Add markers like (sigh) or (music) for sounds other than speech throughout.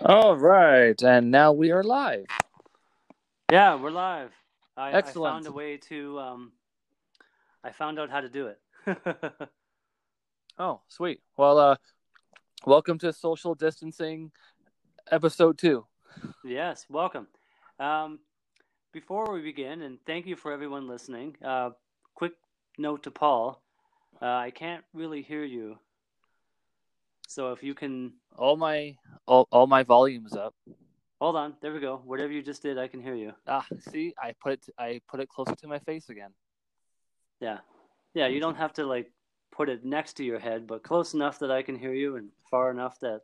All right, and now we are live. Yeah, we're live. I, Excellent. I found a way to. Um, I found out how to do it. (laughs) Oh, sweet. Well, uh, welcome to social distancing, episode two. yes, welcome. Um, before we begin, and thank you for everyone listening. Uh, quick note to Paul: uh, I can't really hear you. So if you can All my all, all my volumes up. hold on, there we go. Whatever you just did, I can hear you. Ah, see, I put it I put it closer to my face again. Yeah, yeah. You don't have to like put it next to your head, but close enough that I can hear you, and far enough that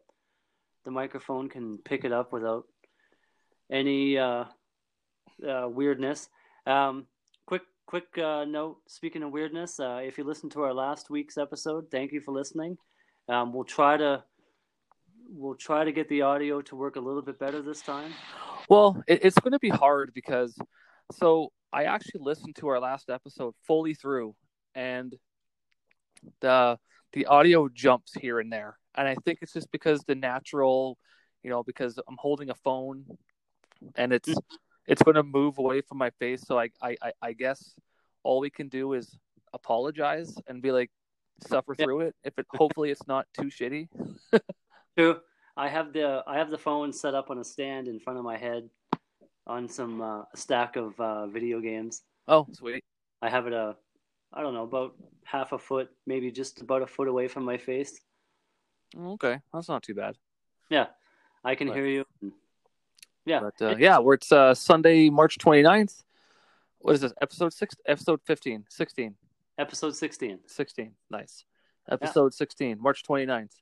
the microphone can pick it up without any uh, uh, weirdness. Um, quick, quick uh, note. Speaking of weirdness, uh, if you listened to our last week's episode, thank you for listening. Um, we'll try to we'll try to get the audio to work a little bit better this time. Well, it, it's going to be hard because so I actually listened to our last episode fully through, and the the audio jumps here and there, and I think it's just because the natural, you know, because I'm holding a phone, and it's it's going to move away from my face. So I, I I guess all we can do is apologize and be like suffer through it. If it hopefully it's not too shitty. (laughs) Two, I have the I have the phone set up on a stand in front of my head on some uh, stack of uh, video games. Oh, sweet. I have it a I don't know about half a foot, maybe just about a foot away from my face. Okay, that's not too bad. Yeah, I can But- hear you. Yeah, But uh, yeah, where it's uh, Sunday, March 29th. What is this? Episode 6 episode 15, 16, episode sixteen. 16. Nice. Episode 16, March 29th.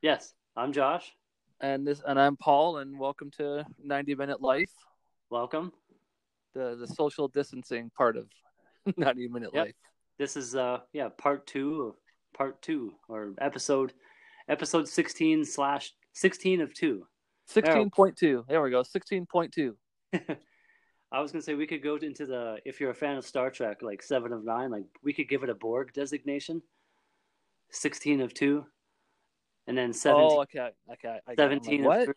Yes, I'm Josh. And this and I'm Paul and welcome to 90 Minute Life, Welcome. the the social distancing part of (laughs) 90 Minute Yep. Life. This is uh yeah part two of part two or episode episode sixteen slash sixteen of two. 16.2. There we go. 16.2. (laughs) I was gonna say we could go into the if you're a fan of Star Trek, like seven of nine, like we could give it a Borg designation. Sixteen of two, and then seventeen. Oh, okay. Okay. I get it. I'm like, Seventeen. what? Of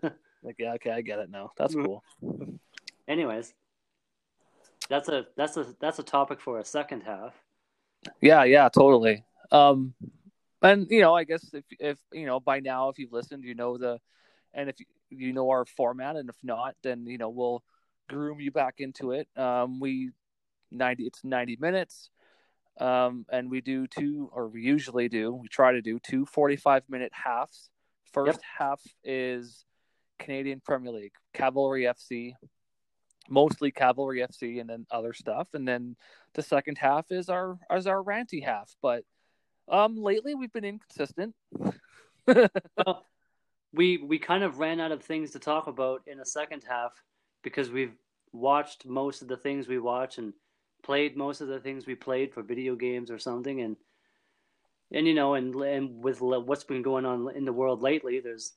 three. (laughs) Like, yeah, okay, I get it now. That's cool. (laughs) Anyways, that's a that's a that's a topic for a second half. Yeah, yeah, totally. Um, and you know, I guess if if you know by now, if you've listened, you know the, and if you, you know our format, and if not, then you know we'll groom you back into it. Um, we ninety, it's ninety minutes, um, and we do two, or we usually do, we try to do two 45 minute halves. First half is Canadian Premier League, Cavalry FC, mostly Cavalry FC, and then other stuff, and then the second half is our is our ranty half. But um, lately we've been inconsistent. (laughs) We we kind of ran out of things to talk about in the second half because we've watched most of the things we watch and played most of the things we played for video games or something and and you know and and with what's been going on in the world lately there's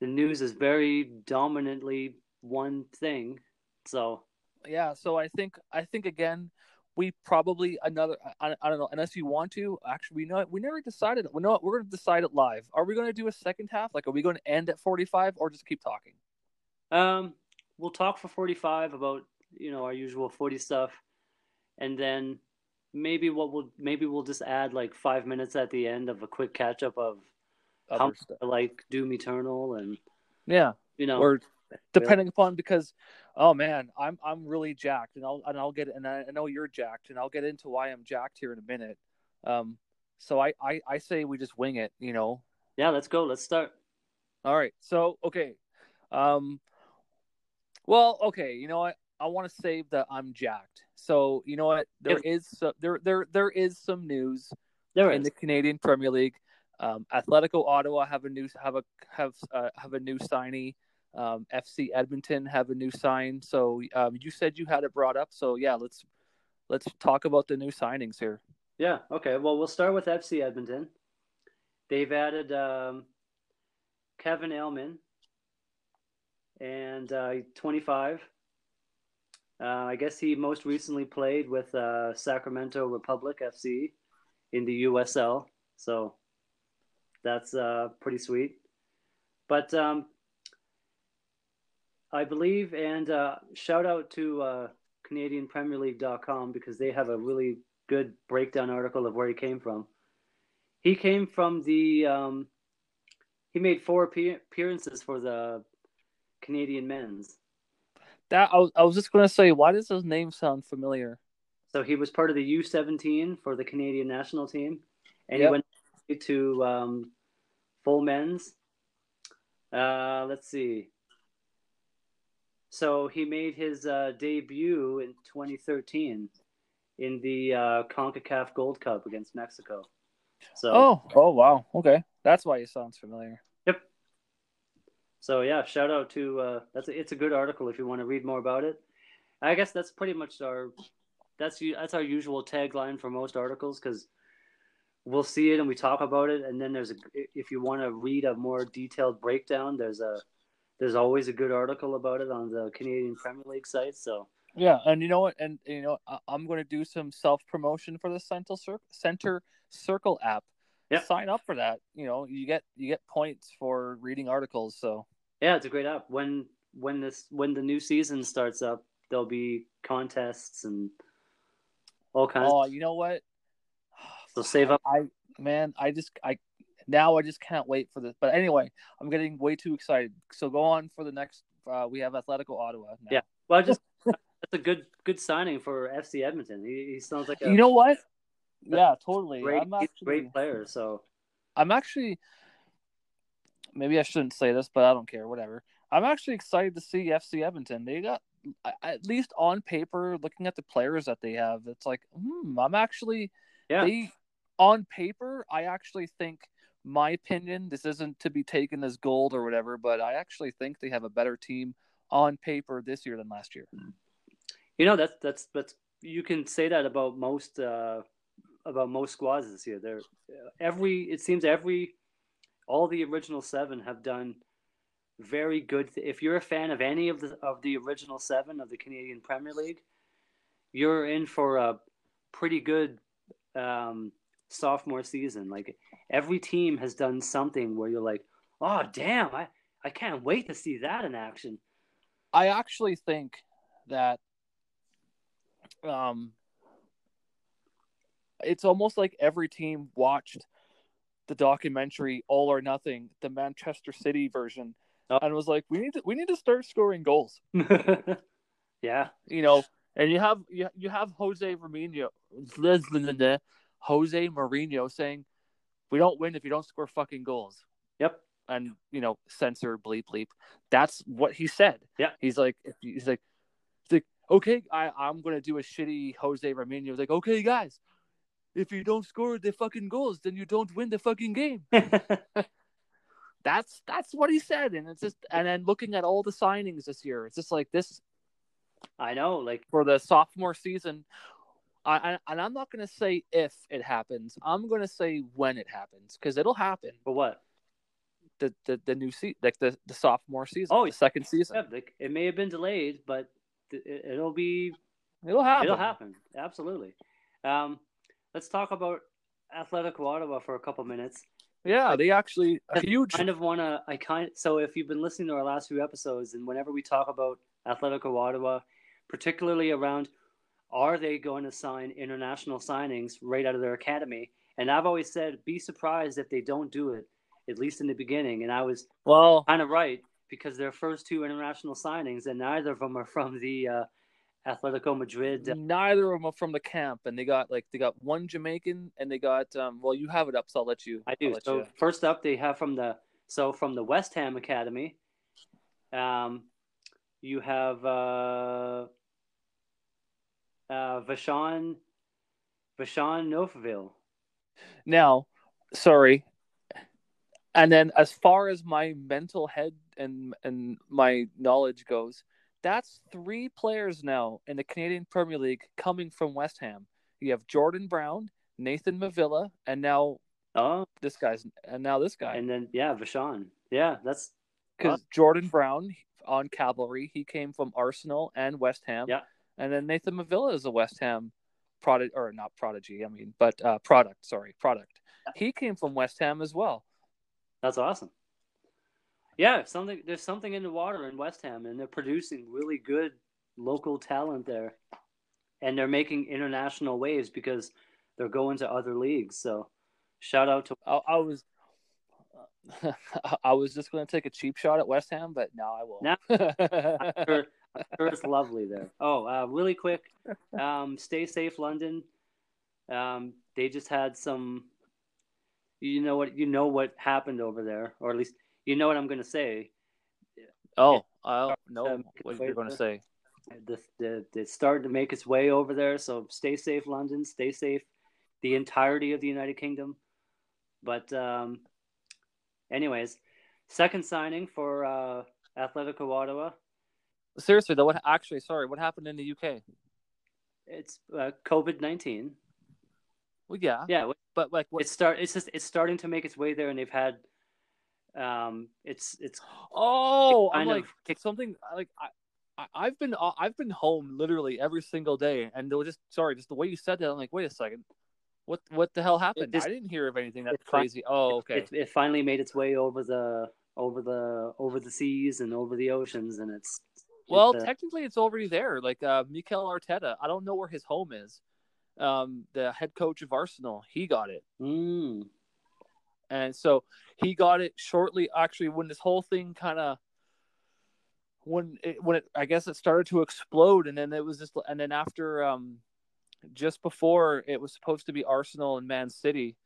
the news is very dominantly one thing so yeah, so I think I think again we probably another I, I don't know unless you want to actually we know we never decided we know what we're going to decide it live. Are we going to do a second half? Like are we going to end at 45 or just keep talking? Um, we'll talk for 45 about, you know, our usual 40 stuff. And then maybe what we'll maybe we'll just add like 5 minutes at the end of a quick catch up of how stuff. Like Doom Eternal and Yeah. you know, or depending upon because oh man i'm i'm really jacked and i'll and i'll get and i know you're jacked and i'll get into why i'm jacked here in a minute um so i i, I say we just wing it you know yeah, let's go. Let's start. all right so okay um well okay you know what i want to save that i'm jacked so you know what there is so, there there there is some news There in is. the Canadian Premier League. Um, Atletico Ottawa have a new have a have uh, have a new signee. Um, FC Edmonton have a new sign. So um, you said you had it brought up. So yeah, let's let's talk about the new signings here. Yeah, okay. Well, we'll start with FC Edmonton. They've added um, Keven Aleman and uh, 25. Uh, I guess he most recently played with uh, Sacramento Republic FC in the USL. So that's uh, pretty sweet. But um, I believe, and uh, shout out to uh, CanadianPremierLeague.com because they have a really good breakdown article of where he came from. He came from the. Um, he made four appearances for the Canadian men's. That I was, I was just going to say, why does his name sound familiar? So he was part of the U seventeen for the Canadian national team, and Yep. he went to um, full men's. Uh, let's see. So he made his uh, debut in 2013 in the uh, Concacaf Gold Cup against Mexico. So Oh, oh wow. Okay, that's why he sounds familiar. Yep. So yeah, shout out to uh, that's a, it's a good article if you want to read more about it. I guess that's pretty much our that's u- that's our usual tagline for most articles because we'll see it and we talk about it, and then there's a if you want to read a more detailed breakdown, there's a there's always a good article about it on the Canadian Premier League site. So Yeah, and you know what? And you know, I, I'm going to do some self promotion for the Central Cir- Center Circle app. Yep. Sign up for that. You know, you get you get points for reading articles. So yeah, it's a great app. When when this when the new season starts up, there'll be contests and all kinds. oh, you know what? (sighs) so save up. I man, I just I now I just can't wait for this. But anyway, I'm getting way too excited. So go on for the next. Uh, we have Atletico Ottawa. Now. Yeah. Well, I just (laughs) that's a good good signing for FC Edmonton. He, he sounds like a You know what? Yeah, totally. great, I'm actually, great player. So I'm actually maybe I shouldn't say this, but I don't care. Whatever. I'm actually excited to see FC Edmonton. They got at least on paper, looking at the players that they have, it's like, hmm, I'm actually yeah, they on paper. I actually think, my opinion, this isn't to be taken as gold or whatever, but I actually think they have a better team on paper this year than last year. you know that's that's that's you can say that about most uh, about most squads this year. They're every it seems every all the original seven have done very good. If you're a fan of any of the of the original seven of the Canadian Premier League, you're in for a pretty good um, sophomore season. Like every team has done something where you're like, oh damn, I I can't wait to see that in action. I actually think that um it's almost like every team watched the documentary All or Nothing, the Manchester City version, Oh. and was like, we need to we need to start scoring goals. (laughs) yeah, You know, and you have you, you have Jose Mourinho (laughs) Jose Mourinho saying, We don't win if you don't score fucking goals. yep, and you know censor bleep bleep that's what he said Yeah. he's like he's like he's like okay i i'm gonna do a shitty jose. He's like okay guys if you don't score the fucking goals then you don't win the fucking game (laughs) that's that's what he said and it's just and then looking at all the signings this year it's just like this I know. Like for the sophomore season I, and i'm not gonna say if it happens i'm gonna say when it happens because it'll happen But what? the the, the new season like the, the sophomore season Oh, the second season Yeah, like, it may have been delayed, but it, it'll be It'll happen. it'll happen. Absolutely. Um, let's talk about Athletic Ottawa for a couple minutes. Yeah, they actually a huge. kind of want to i kind so if you've been listening to our last few episodes and whenever we talk about atletico ottawa particularly around are they going to sign international signings right out of their academy and i've always said be surprised if they don't do it at least in the beginning and i was Well, kind of right because their first two international signings and neither of them are from the uh, atletico madrid neither of them are from the camp, and they got like they got one Jamaican, and they got um. Well, you have it up, so I'll let you. I do. So you- first up, they have from the so from the West Ham Academy. Um, you have uh, uh, Vashon Vashon Neufville. Now, sorry. And then, as far as my mental head and and my knowledge goes, that's three players now in the Canadian Premier League coming from West Ham. You have Jordan Brown, Nathan Mavila, and now Oh, this guy's and now this guy. and then yeah, Vashon. Yeah, that's because Jordan Brown on Cavalry, he came from Arsenal and West Ham. Yeah. And then Nathan Mavila is a West Ham product, or not prodigy, I mean, but uh, product. Sorry, product. He came from West Ham as well. That's awesome. Yeah, something there's something in the water in West Ham, and they're producing really good local talent there, and they're making international waves because they're going to other leagues. So, shout out to. I, I was. (laughs) I was just going to take a cheap shot at West Ham, but now I will. Now, sure, I'm it's lovely there. Oh, uh, really quick, um, stay safe, London. Um, they just had some. You know what? You know what happened over there, or at least you know what I'm going to say. Oh, I don't know Um, what you're going to say. The, the, it's starting to make its way over there. So stay safe, London. Stay safe, the entirety of the United Kingdom. But, um, anyways, second signing for uh, Atletico Ottawa. Seriously, though, what actually? Sorry, what happened in the UK? It's uh, COVID nineteen. Well, yeah, Yeah, but like, what? it's start. It's just it's starting to make its way there, and they've had. Um, it's it's Oh, I'm kind of like something like I, I've been uh, I've been home literally every single day, and they were just sorry, just the way you said that, I'm like, wait a second, what what the hell happened? just- I didn't hear of anything that's crazy. Oh, okay. it, it finally made its way over the over the over the seas and over the oceans, and it's Well, it's, uh, technically, it's already there. Like uh, Mikel Arteta, I don't know where his home is. Um, the head coach of Arsenal, he got it, mm, and so he got it shortly. Actually, when this whole thing kind of when it when it I guess it started to explode, and then it was just and then after um just before it was supposed to be Arsenal and Man City,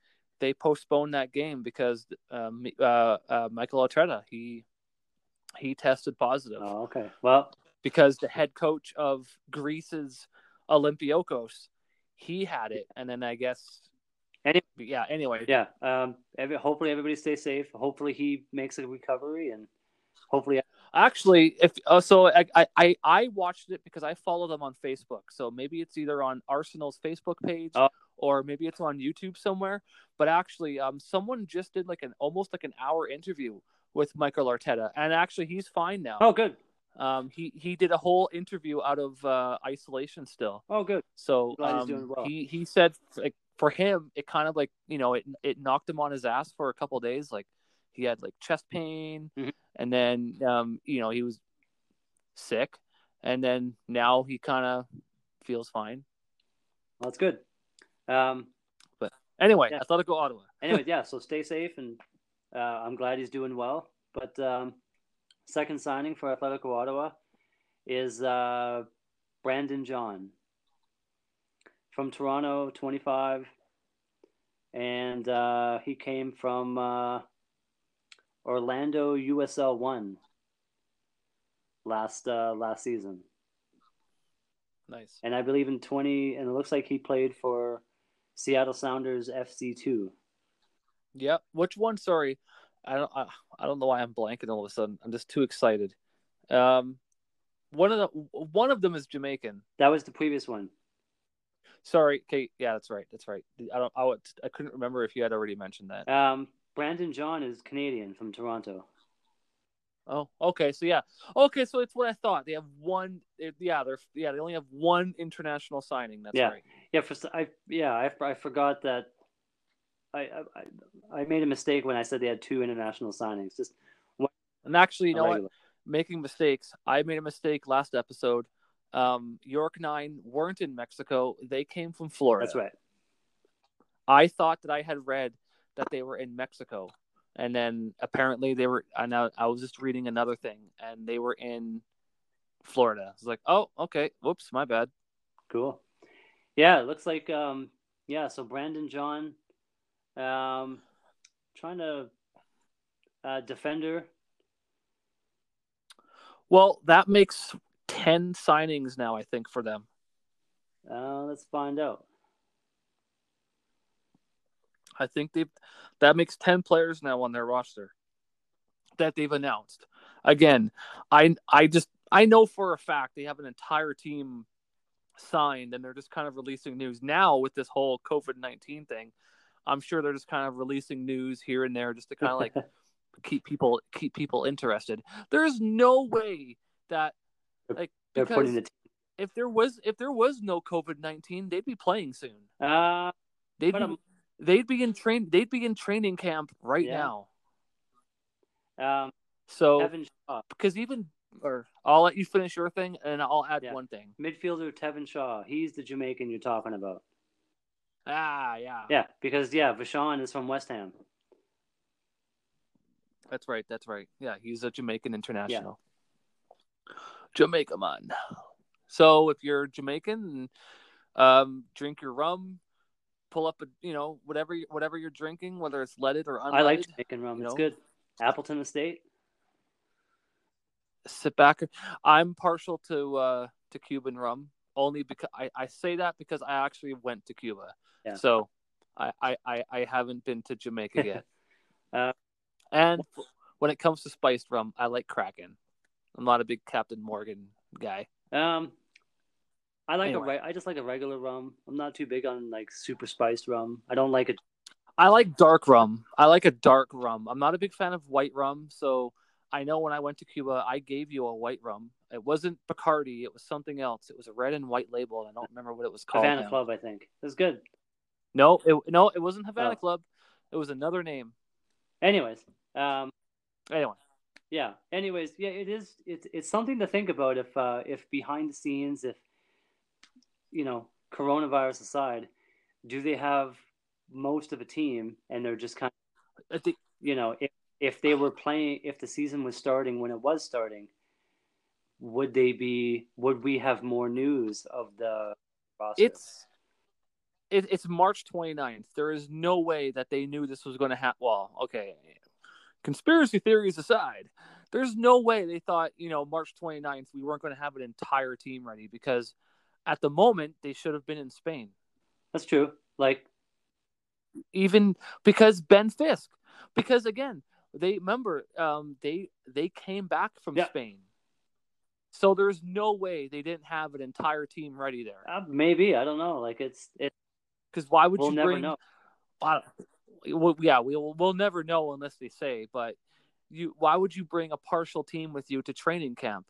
they postponed that game because um, uh, uh, Michael Arteta he he tested positive oh, okay. Well, because the head coach of Greece's Olympiakos he had it, and then I guess Any- yeah. Anyway, yeah. Um, every, hopefully everybody stays safe. Hopefully he makes a recovery, and hopefully Actually, if uh, so, I, I- I I watched it because I follow them on Facebook. So maybe it's either on Arsenal's Facebook page Oh. or maybe it's on YouTube somewhere. But actually, um, someone just did like an almost like an hour interview with Michael Arteta, and actually he's fine now. Oh, good. Um, he he did a whole interview out of uh, isolation still. Oh, good. So um, well. he he said like for him it kind of like you know it it knocked him on his ass for a couple days like he had like chest pain Mhm. and then um you know he was sick and then now he kind of feels fine. Well, that's good. Um, but Anyway, Yeah. I thought I'd go Ottawa. anyways, (laughs) yeah. So stay safe, and uh, I'm glad he's doing well. But um, second signing for Atletico Ottawa is uh, Brandon John from Toronto, 25, and uh, he came from uh, Orlando USL One last uh, last season, Nice. and I believe in 20, and it looks like he played for Seattle Sounders FC two. Yep. Which one? Sorry, I don't. I, I don't know why I'm blanking all of a sudden. I'm just too excited. Um, one of the one of them is Jamaican. That was the previous one. Sorry, Kate. Yeah, that's right. That's right. I don't. I, would- I couldn't remember if you had already mentioned that. Um, Brandon John is Canadian from Toronto. Oh, okay. So yeah, okay. So it's what I thought. They have one. Yeah, they're yeah. They only have one international signing. That's Yeah. right. Yeah, for I yeah I, I forgot that. I, I I made a mistake when I said they had two international signings. Just And actually, you know what? Making mistakes. I made a mistake last episode. Um, York Nine weren't in Mexico. They came from Florida. That's right. I thought that I had read that they were in Mexico, and then apparently they were. I now I was just reading another thing, and they were in Florida. I was like, oh, okay. Whoops, my bad. Cool. Yeah, it looks like um yeah. So Brandon John, um, trying to uh, defender. Well, that makes ten signings now. I think for them. Uh, let's find out. I think they've that makes ten players now on their roster that they've announced. Again, I I just I know for a fact they have an entire team signed and they're just kind of releasing news now with this whole COVID nineteen thing. I'm sure they're just kind of releasing news here and there just to kind of like (laughs) keep people keep people interested. There is no way that like They're because putting the if there was if there was no COVID nineteen, they'd be playing soon. Uh, They'd be, they'd be in train they'd be in training camp right Yeah. now. um, So Tevin Shaw, because even or I'll let you finish your thing and I'll add Yeah. one thing. midfielder Tevin Shaw, he's the Jamaican you're talking about. Ah, yeah, Yeah, because yeah, Vashon is from West Ham. that's right, that's right. Yeah, he's a Jamaican international. Jamaica man. So if you're Jamaican, um, drink your rum, pull up a you know whatever you- whatever you're drinking, whether it's leaded or unleaded. I like Jamaican rum. It's know. good. Appleton Estate. sit back. I'm partial to uh to Cuban rum only because I, I say that because I actually went to Cuba. Yeah. So I, I, I, I haven't been to Jamaica (laughs) yet. Uh, and when it comes to spiced rum, I like Kraken. I'm not a big Captain Morgan guy. Um, I like Anyway. a I just like a regular rum. I'm not too big on like super spiced rum. I don't like it. I like dark rum. I like a dark rum. I'm not a big fan of white rum, so I know when I went to Cuba, I gave you a white rum. It wasn't Bacardi. It was something else. It was a red and white label, and I don't remember what it was called. Havana now. Club. I think it was good. No, it no, it wasn't Havana Oh. Club. It was another name. Anyways, um, Anyway, yeah. Anyways, yeah. It is. It's it's something to think about. If uh, if behind the scenes, if you know, coronavirus aside, do they have most of a team and they're just kind of I think you know, if if they were playing, if the season was starting when it was starting, would they be? Would we have more news of the roster? it's it, it's March 29th. There is no way that they knew this was going to happen. Well, okay, conspiracy theories aside, there's no way they thought you know March 29th we weren't going to have an entire team ready because at the moment they should have been in Spain. that's true. Like, even because Ben Fisk, because again, they remember um, they they came back from Yeah. Spain, so there's no way they didn't have an entire team ready there. uh, maybe I don't know. Like, it's it. Because why would We'll you never bring? know. Well, yeah, we'll we'll never know unless they say. But you, why would you bring a partial team with you to training camp?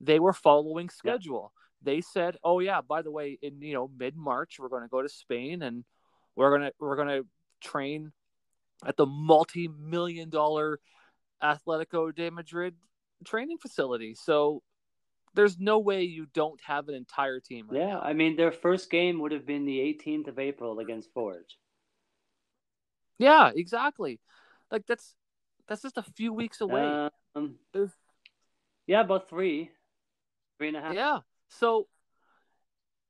They were following schedule. They said, "Oh yeah, by the way, in you know mid March, we're going to go to Spain and we're gonna we're gonna train at the multi million dollar Atletico de Madrid training facility." So there's no way you don't have an entire team. Right Yeah, now. I mean, their first game would have been the 18th of April against Forge. yeah, exactly. Like that's that's just a few weeks away. Um, There's- yeah, about three, three and a half. Yeah. So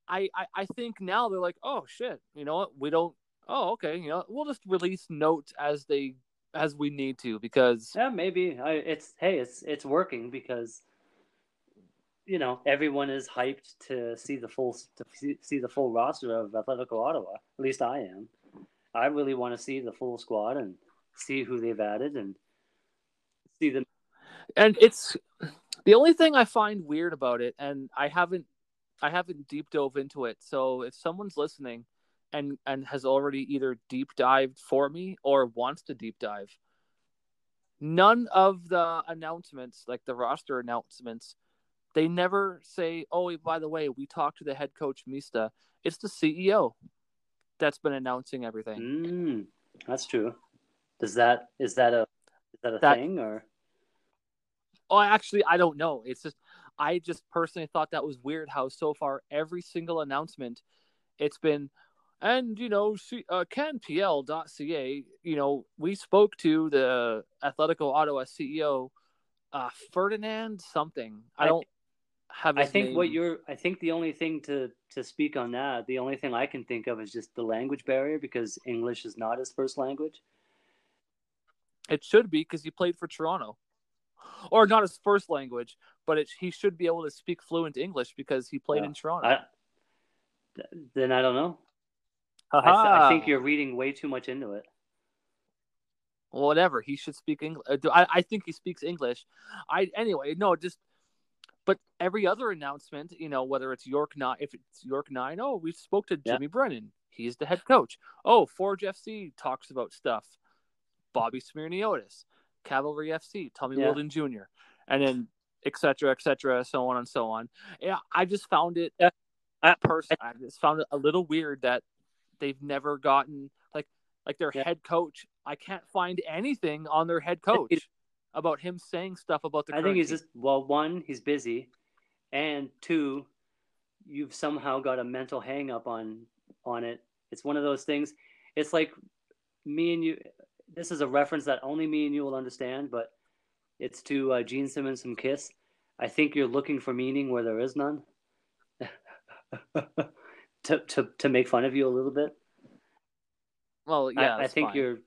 I, I I think now they're like, oh shit, you know what? We don't oh, okay, you know, we'll just release notes as they as we need to because Yeah, maybe. I, it's hey, it's it's working because you know everyone is hyped to see the full to see, the full roster of Atletico Ottawa. At least I am. I really want to see the full squad and see who they've added and see them. and it's the only thing I find weird about it and I haven't I haven't deep dove into it. So if someone's listening and and has already either deep dived for me or wants to deep dive, none of the announcements, like the roster announcements, they never say, "Oh, by the way, we talked to the head coach Mista." It's the CEO that's been announcing everything. Mm, that's true. Does that is that a is that a That- thing or Oh, actually, I don't know. It's just I just personally thought that was weird how so far every single announcement, it's been, and you know, C- uh, canpl.ca. You know, we spoke to the Atletico Ottawa CEO, uh, Ferdinand something. I, I- don't have. I think what you're I think the only thing to to speak on that, the only thing I can think of is just the language barrier because English is not his first language. It should be because he played for Toronto, or not his first language, but it, he should be able to speak fluent English because he played Yeah. in Toronto. I, then I don't know. I, th- I think you're reading way too much into it. whatever he should speak english uh, I, I think he speaks english i anyway no just but every other announcement you know whether it's york nine if it's york nine oh we spoke to Yeah. jimmy brennan he's the head coach oh forge fc talks about stuff bobby smirniotis cavalry fc tommy Yeah. wheeldon jr and then etc., etc., so on and so on. Yeah, I just found it. I, person, I just found it a little weird that they've never gotten like like their Yeah. head coach. I can't find anything on their head coach about him saying stuff about the. I think he's currency. just well, one, he's busy, and two, you've somehow got a mental hang up on on it. It's one of those things. It's like me and you. This is a reference that only me and you will understand, but it's to uh, Gene Simmons from Kiss. I think you're looking for meaning where there is none. (laughs) to, to to make fun of you a little bit. well, yeah. I, I think fine. you're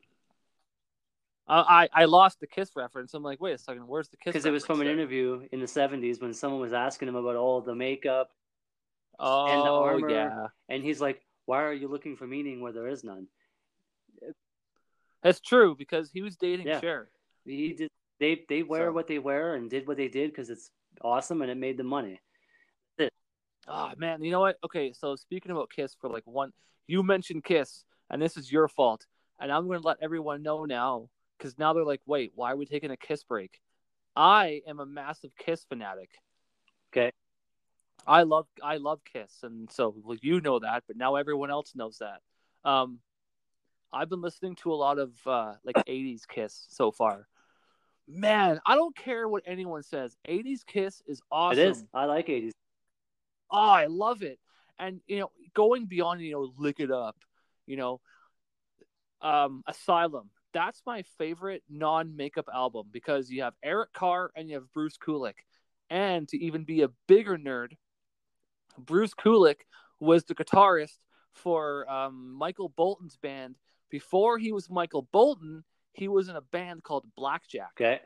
I, I I lost the kiss reference. I'm like, wait a second, where's the kiss? because it was from an interview in the '70s when someone was asking him about all the makeup? Oh and the oh, armor. yeah, And he's like, "Why are you looking for meaning where there is none?" that's true because he was dating Yeah. Cher. He did. They they wear So- what they wear and did what they did because it's awesome and it made them money. Oh man, you know what? Okay, so speaking about Kiss for like one, you mentioned Kiss, and this is your fault, and I'm going to let everyone know now because now they're like, wait, why are we taking a Kiss break? I am a massive Kiss fanatic. Okay. I love I love Kiss, and so well, you know that, but now everyone else knows that. Um, I've been listening to a lot of uh, like (laughs) '80s Kiss so far. Man, I don't care what anyone says. '80s Kiss is awesome. It is. I like '80s. Oh, I love it. And you know, going beyond, you know, lick it up, you know, um, Asylum. That's my favorite non-makeup album because you have Eric Carr and you have Bruce Kulick. And to even be a bigger nerd, Bruce Kulick was the guitarist for um, Michael Bolton's band. Before he was Michael Bolton, he was in a band called Blackjack Okay.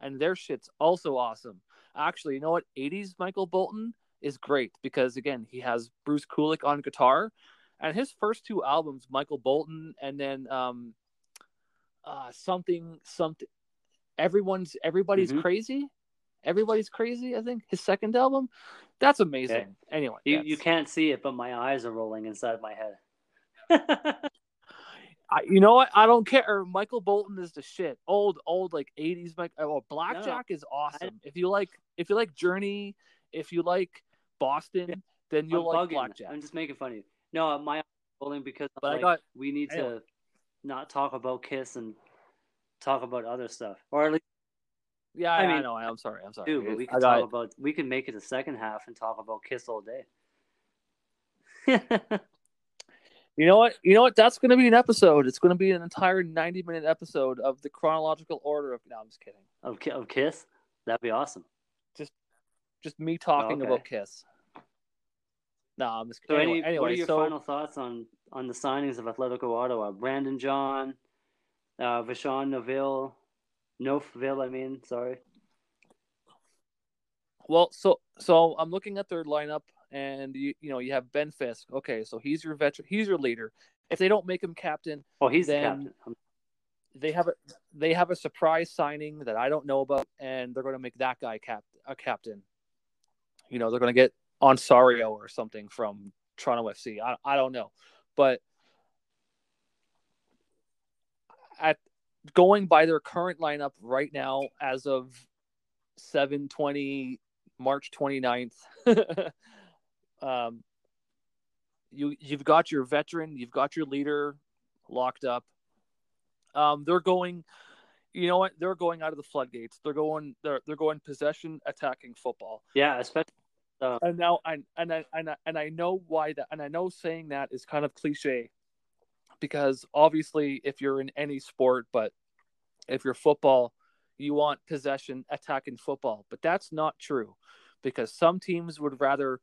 and their shit's also awesome. Actually, you know what? 80s Michael Bolton is great because again, he has Bruce Kulick on guitar, and his first two albums, Michael Bolton, and then um, uh, something something. Everyone's everybody's Mhm. crazy. Everybody's crazy. I think his second album, that's amazing. Okay. Anyway, You that's- you can't see it, but my eyes are rolling inside my head. (laughs) I, you know what? I don't care. Michael Bolton is the shit. Old, old, like '80s. Mike. Oh, Blackjack is awesome. If you like, if you like Journey, if you like Boston, then you'll I'm like bugging. Blackjack. I'm just making fun of you. No, my rolling because But I like, got- we need anyway. to not talk about Kiss and talk about other stuff, or at least Yeah, I I, I mean, know. I'm sorry. I'm sorry. do. But we can talk about. We can make it the second half and talk about Kiss all day. (laughs) You know what? You know what? That's going to be an episode. It's going to be an entire 90 minute episode of the chronological order of. No, I'm just kidding. of of Kiss, that'd be awesome. Just, just me talking Okay. about Kiss. No, I'm just So, kidding. any Anyway, anyway what are your so final thoughts on on the signings of Atletico Ottawa? Brandon John, uh, Vashon Noville, Neufville. I mean, sorry. Well, so so I'm looking at their lineup, and you you know you have Ben Fisk. Okay, so he's your veteran. He's your leader. If they don't make him captain, Oh, he's the captain. They have a they have a surprise signing that I don't know about, and they're going to make that guy cap a captain. You know, they're going to get Osorio or something from Toronto FC. I I don't know, but at going by their current lineup right now, as of seven twenty March 29th, (laughs) um, you you've got your veteran, you've got your leader locked up. Um, they're going, you know what? They're going out of the floodgates. They're going. They're they're going possession attacking football. yeah, especially And now I and I and I, and I know why that. And I know saying that is kind of cliche, because obviously, if you're in any sport, but if you're football, you want possession attacking football. But that's not true, because some teams would rather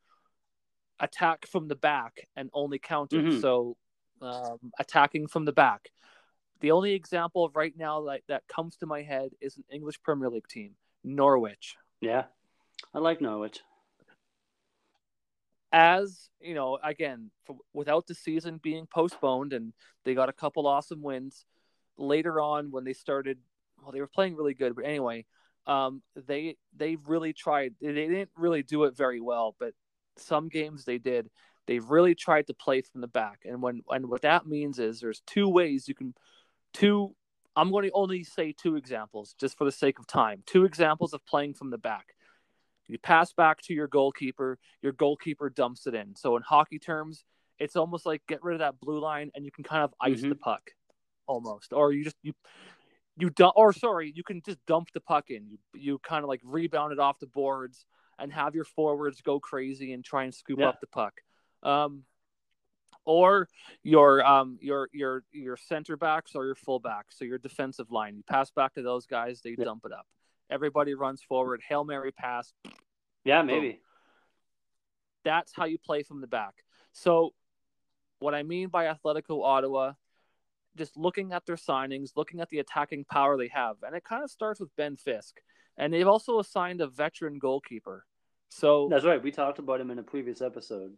attack from the back and only counter. Mhm. So um, attacking from the back. The only example right now that, that comes to my head is an English Premier League team, Norwich. yeah. I like Norwich. As you know, again, f without the season being postponed, and they got a couple awesome wins later on when they started. Well, they were playing really good, but anyway, um, they they really tried. They didn't really do it very well, but some games they did. They really tried to play from the back, and when and what that means is there's two ways you can, two I'm going to only say two examples just for the sake of time. Two examples of playing from the back. You pass back to your goalkeeper, your goalkeeper dumps it in. So in hockey terms, it's almost like get rid of that blue line and you can kind of ice Mhm. the puck almost. Or you just you you dump or sorry, you can just dump the puck in. You you kind of like rebound it off the boards and have your forwards go crazy and try and scoop Yeah. up the puck. Um or your um your your your center backs or your full backs, so your defensive line. You pass back to those guys, they Yeah. dump it up. Everybody runs forward, hail mary pass. Yeah, maybe. That's how you play from the back. So, what I mean by Atletico Ottawa, just looking at their signings, looking at the attacking power they have, and it kind of starts with Ben Fisk, and they've also assigned a veteran goalkeeper. So That's right. We talked about him in a previous episode.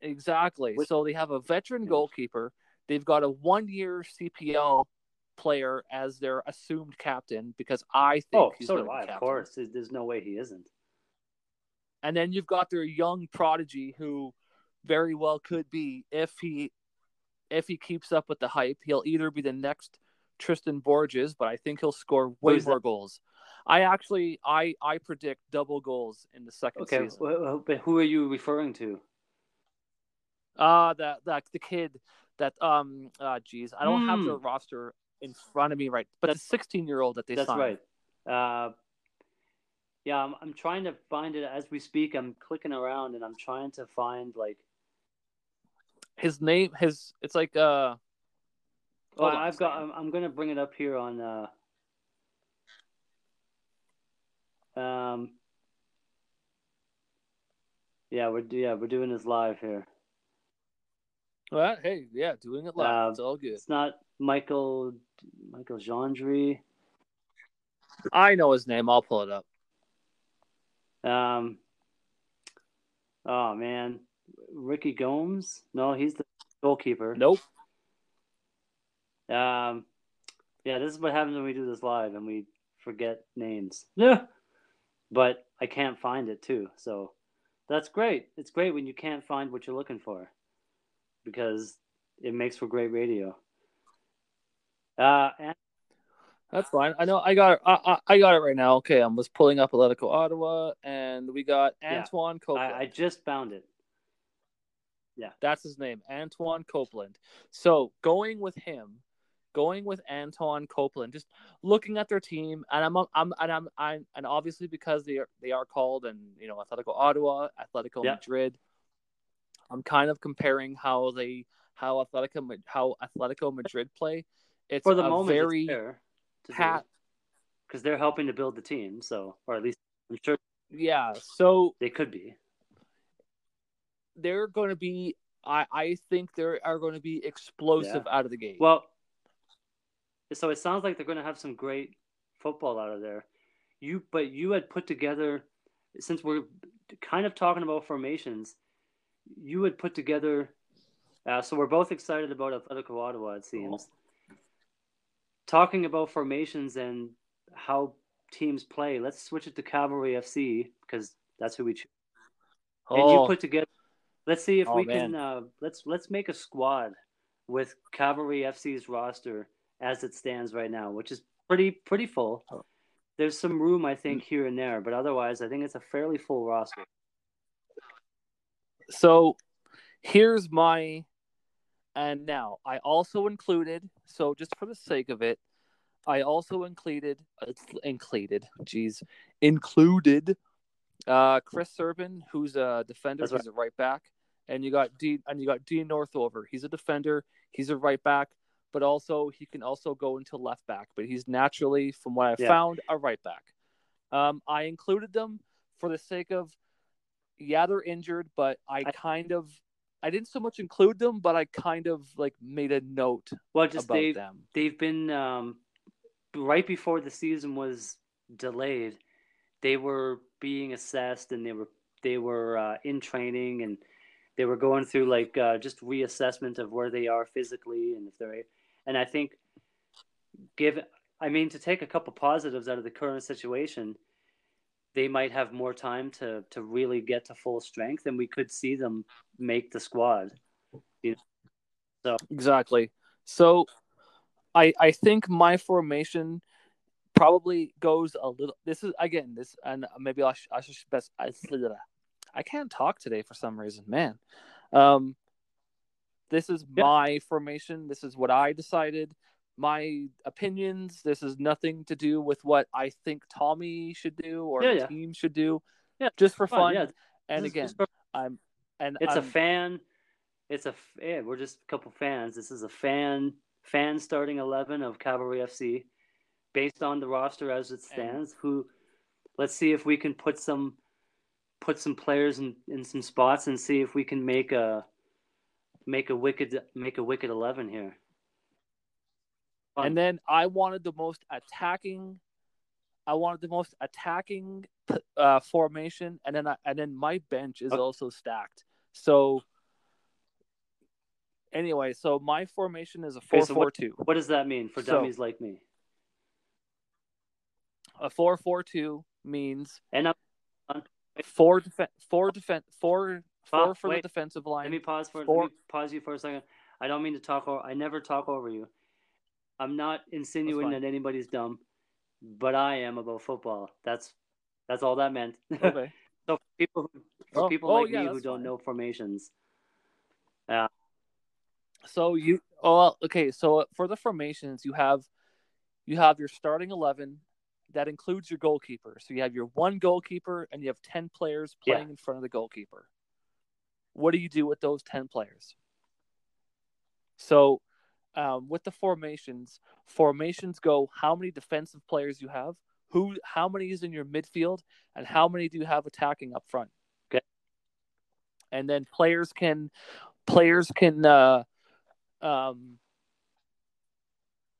Exactly. Which- so they have a veteran Yeah. goalkeeper. They've got a one-year CPL player as their assumed captain because I think Oh, he's so gonna do be I. Of course, There's- there's no way he isn't. And then you've got their young prodigy who very well could be if he if he keeps up with the hype, he'll either be the next Tristan Borges, but I think he'll score way Who's that? more goals. I actually I I predict double goals in the second Okay, season. wh- wh- but who are you referring to? Uh that that the kid that um uh geez, I don't have Hmm. the roster in front of me right, but the 16 year old that they signed. That's signed. right. Uh, yeah, I'm, I'm trying to find it as we speak. I'm clicking around and I'm trying to find like. His name, his it's like uh. Oh, a I've got. I'm, I'm gonna bring it up here on. Uh, um. Yeah, we're yeah we're doing this live here. Well, hey, yeah, doing it live. Uh, it's all good. It's not Michael Michael Gendry. I know his name. I'll pull it up. Um. Oh man, Ricky Gomes. No, he's the goalkeeper. Nope. Um, yeah, this is what happens when we do this live and we forget names. Yeah, (laughs) but I can't find it too. So that's great. It's great when you can't find what you're looking for because it makes for great radio. Uh, and That's fine. I know. I got it. I, I, I got it right now. Okay, I'm just pulling up Atletico Ottawa, and we got Yeah. Antoine Coupland. I, I just found it. Yeah, that's his name, Antoine Coupland. So going with him, going with Antoine Coupland, just looking at their team, and I'm I'm and I'm, I'm and obviously because they are they are called and you know Atletico Ottawa, Atletico Yeah. Madrid. I'm kind of comparing how they how Atletico how Atletico Madrid play. It's For the moment, very it's fair pat. because they're helping to build the team. So, or at least I'm sure Yeah, so they could be. they're going to be. I I think they are going to be explosive out of the gate. Well, so it sounds like they're going to have some great football out of there. You, but you had put together, since we're kind of talking about formations, you had put together. Uh, so we're both excited about Atletico Ottawa. It seems. Talking about formations and how teams play, let's switch it to Cavalry FC because that's who we choose. And you Oh, put together. Let's see if Oh, we man. can. Uh, let's let's make a squad with Cavalry FC's roster as it stands right now, which is pretty pretty full. Oh. There's some room, I think, here and there, but otherwise, I think it's a fairly full roster. So here's my and now I also included so just for the sake of it I also included uh, included geez included uh Chris Serban who's a defender That's right. he's a right back and you got D and you got Dean Northover he's a defender he's a right back but also he can also go into left back but he's naturally from what I Yeah. found a right back um I included them for the sake of yeah, they're injured, but I- kind of I didn't so much include them, but I kind of like made a note Well, just about they them. they've been um, right before the season was delayed. They were being assessed, and they were they were uh, in training, and they were going through like uh, just reassessment of where they are physically, and if they're. And I think, give I mean to take a couple positives out of the current situation, they might have more time to to really get to full strength, and we could see them make the squad. So exactly. So I I think my formation probably goes a little. This is again this, and maybe I, sh- I should best. I, I can't talk today for some reason, man. Um, this is Yeah. my formation. This is what I decided. My opinions. This is nothing to do with what I think Tommy should do or Yeah, the yeah. team should do. Yeah, just for Fine, fun. yeah, and this again, for- I'm and it's a I'm- a fan. It's a yeah. We're just a couple fans. This is a fan fan starting eleven of Cavalry FC, based on the roster as it stands. Who, let's see if we can put some put some players in, in some spots and see if we can make a make a wicked make a wicked eleven here. Fun. And then I wanted the most attacking. I wanted the most attacking uh, formation, and then I, and then my bench is Okay. also stacked. So anyway, so my formation is a four Okay, so four two. what does that mean for So- dummies like me? A four four two means And I'm, four defen four defen four four Ah, for wait. the defensive let line. me pause for Four- let me pause you for a second. I don't mean to talk. Over, I never talk over you. I'm not insinuating that anybody's dumb, but I am about football. That's that's all that meant. (laughs) Okay. so for people for Oh, people oh, like yeah, me who don't fine. know formations, Yeah. So you oh well, okay, so for the formations you have you have your starting 11 that includes your goalkeeper. So you have your one goalkeeper and you have 10 players Yeah. playing in front of the goalkeeper. What do you do with those 10 players? So um, with the formations, formations go how many defensive players you have, who how many is in your midfield and how many do you have attacking up front. Okay. And then players can players can uh um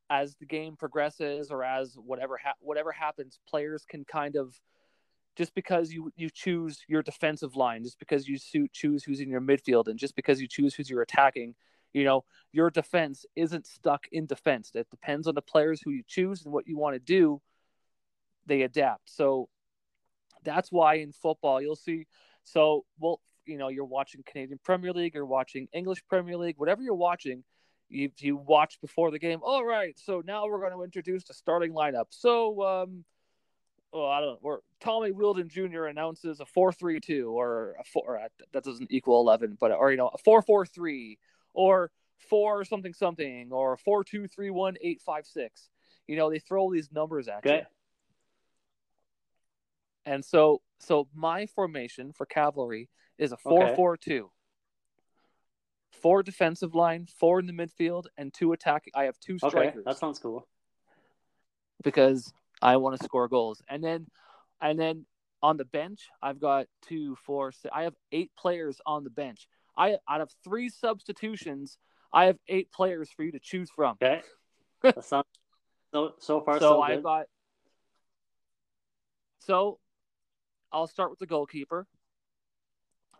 as the game progresses or as whatever ha- whatever happens players can kind of just because you you choose your defensive line just because you choose who's in your midfield and just because you choose who's you're attacking you know your defense isn't stuck in defense it depends on the players who you choose and what you want to do they adapt so that's why in football you'll see so well you know you're watching canadian premier league you're watching english premier league whatever you're watching you you watch before the game all right so now we're going to introduce the starting lineup so um well, I don't know. Or Tommy Wheeldon Jr. announces a four-three-two, or a four. That doesn't equal eleven, but or you know a four-four-three, or four something something, or four-two-three-one-eight-five-six. You know they throw these numbers at you. okay, And so, so my formation for cavalry is a Okay. four-four-two. Four defensive line, four in the midfield, and two attacking. I have two strikers. okay, that sounds cool. because I want to score goals. And then, and then on the bench, I've got two two, four, six, I have eight players on the bench. I out of three substitutions, I have eight players for you to choose from. Okay, (laughs) sounds so so far so so, I've got so I'll start with the goalkeeper.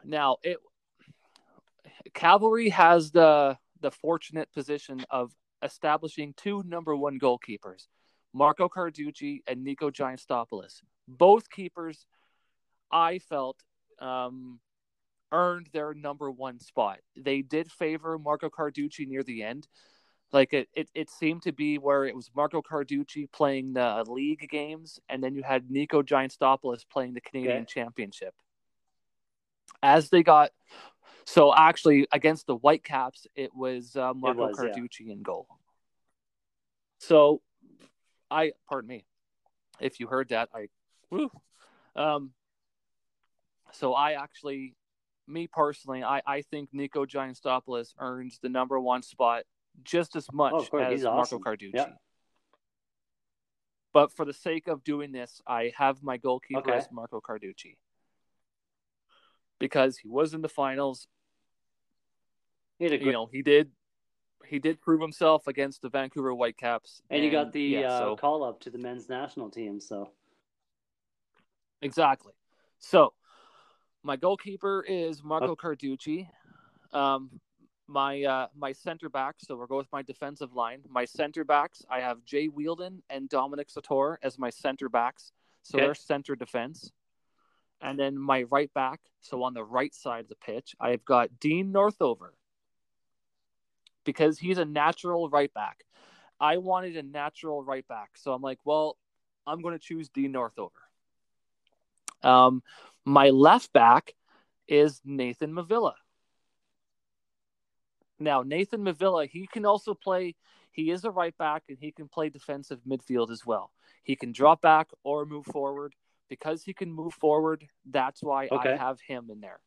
Now it, cavalry has the the fortunate position of establishing two number one goalkeepers, Marco Carducci and Niko Giantsopoulos. Both keepers, I felt, um, earned their number one spot. They did favor Marco Carducci near the end. Like it, it, it seemed to be where it was Marco Carducci playing the league games, and then you had Niko Giantsopoulos playing the Canadian Okay. Championship. As they got, so actually against the Whitecaps, it was uh, Marco was, yeah. Carducci in goal. So, I pardon me, if you heard that, I, woo. Um, so I actually, me personally, I I think Niko Giantsopoulos earns the number one spot just as much Oh, as he's Marco awesome. Carducci. Yeah. But for the sake of doing this, I have my goalkeeper Okay. as Marco Carducci because he was in the finals. He had a You know, he did he did prove himself against the Vancouver Whitecaps, and he got the yeah, uh, so- call up to the men's national team. So Exactly. So, my goalkeeper is Marco Carducci. Um, my uh, my center backs. So we'll go with my defensive line. My center backs. I have Jay Wheeldon and Dominick Zator as my center backs. So Okay. they're center defense. And then my right back. So on the right side of the pitch, I've got Dean Northover because he's a natural right back. I wanted a natural right back. So I'm like, well, I'm going to choose Dean Northover. Um, my left back is Nathan Mavila. Now, Nathan Mavila, he can also play, he is a right back and he can play defensive midfield as well. He can drop back or move forward. Because he can move forward, that's why Okay. I have him in there.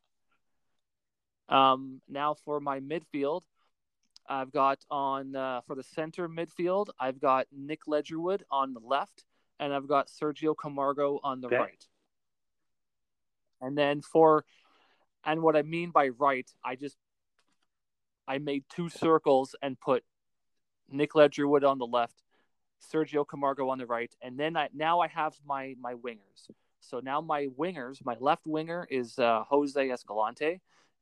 Um, now for my midfield, I've got on uh, for the center midfield, I've got Nik Ledgerwood on the left, and I've got Sergio Camargo on the Okay. right. And then for, and what I mean by right, I just, I made two circles and put Nik Ledgerwood on the left, Sergio Camargo on the right, and then I now I have my my wingers. So now my wingers, my left winger is uh, Jose Escalante,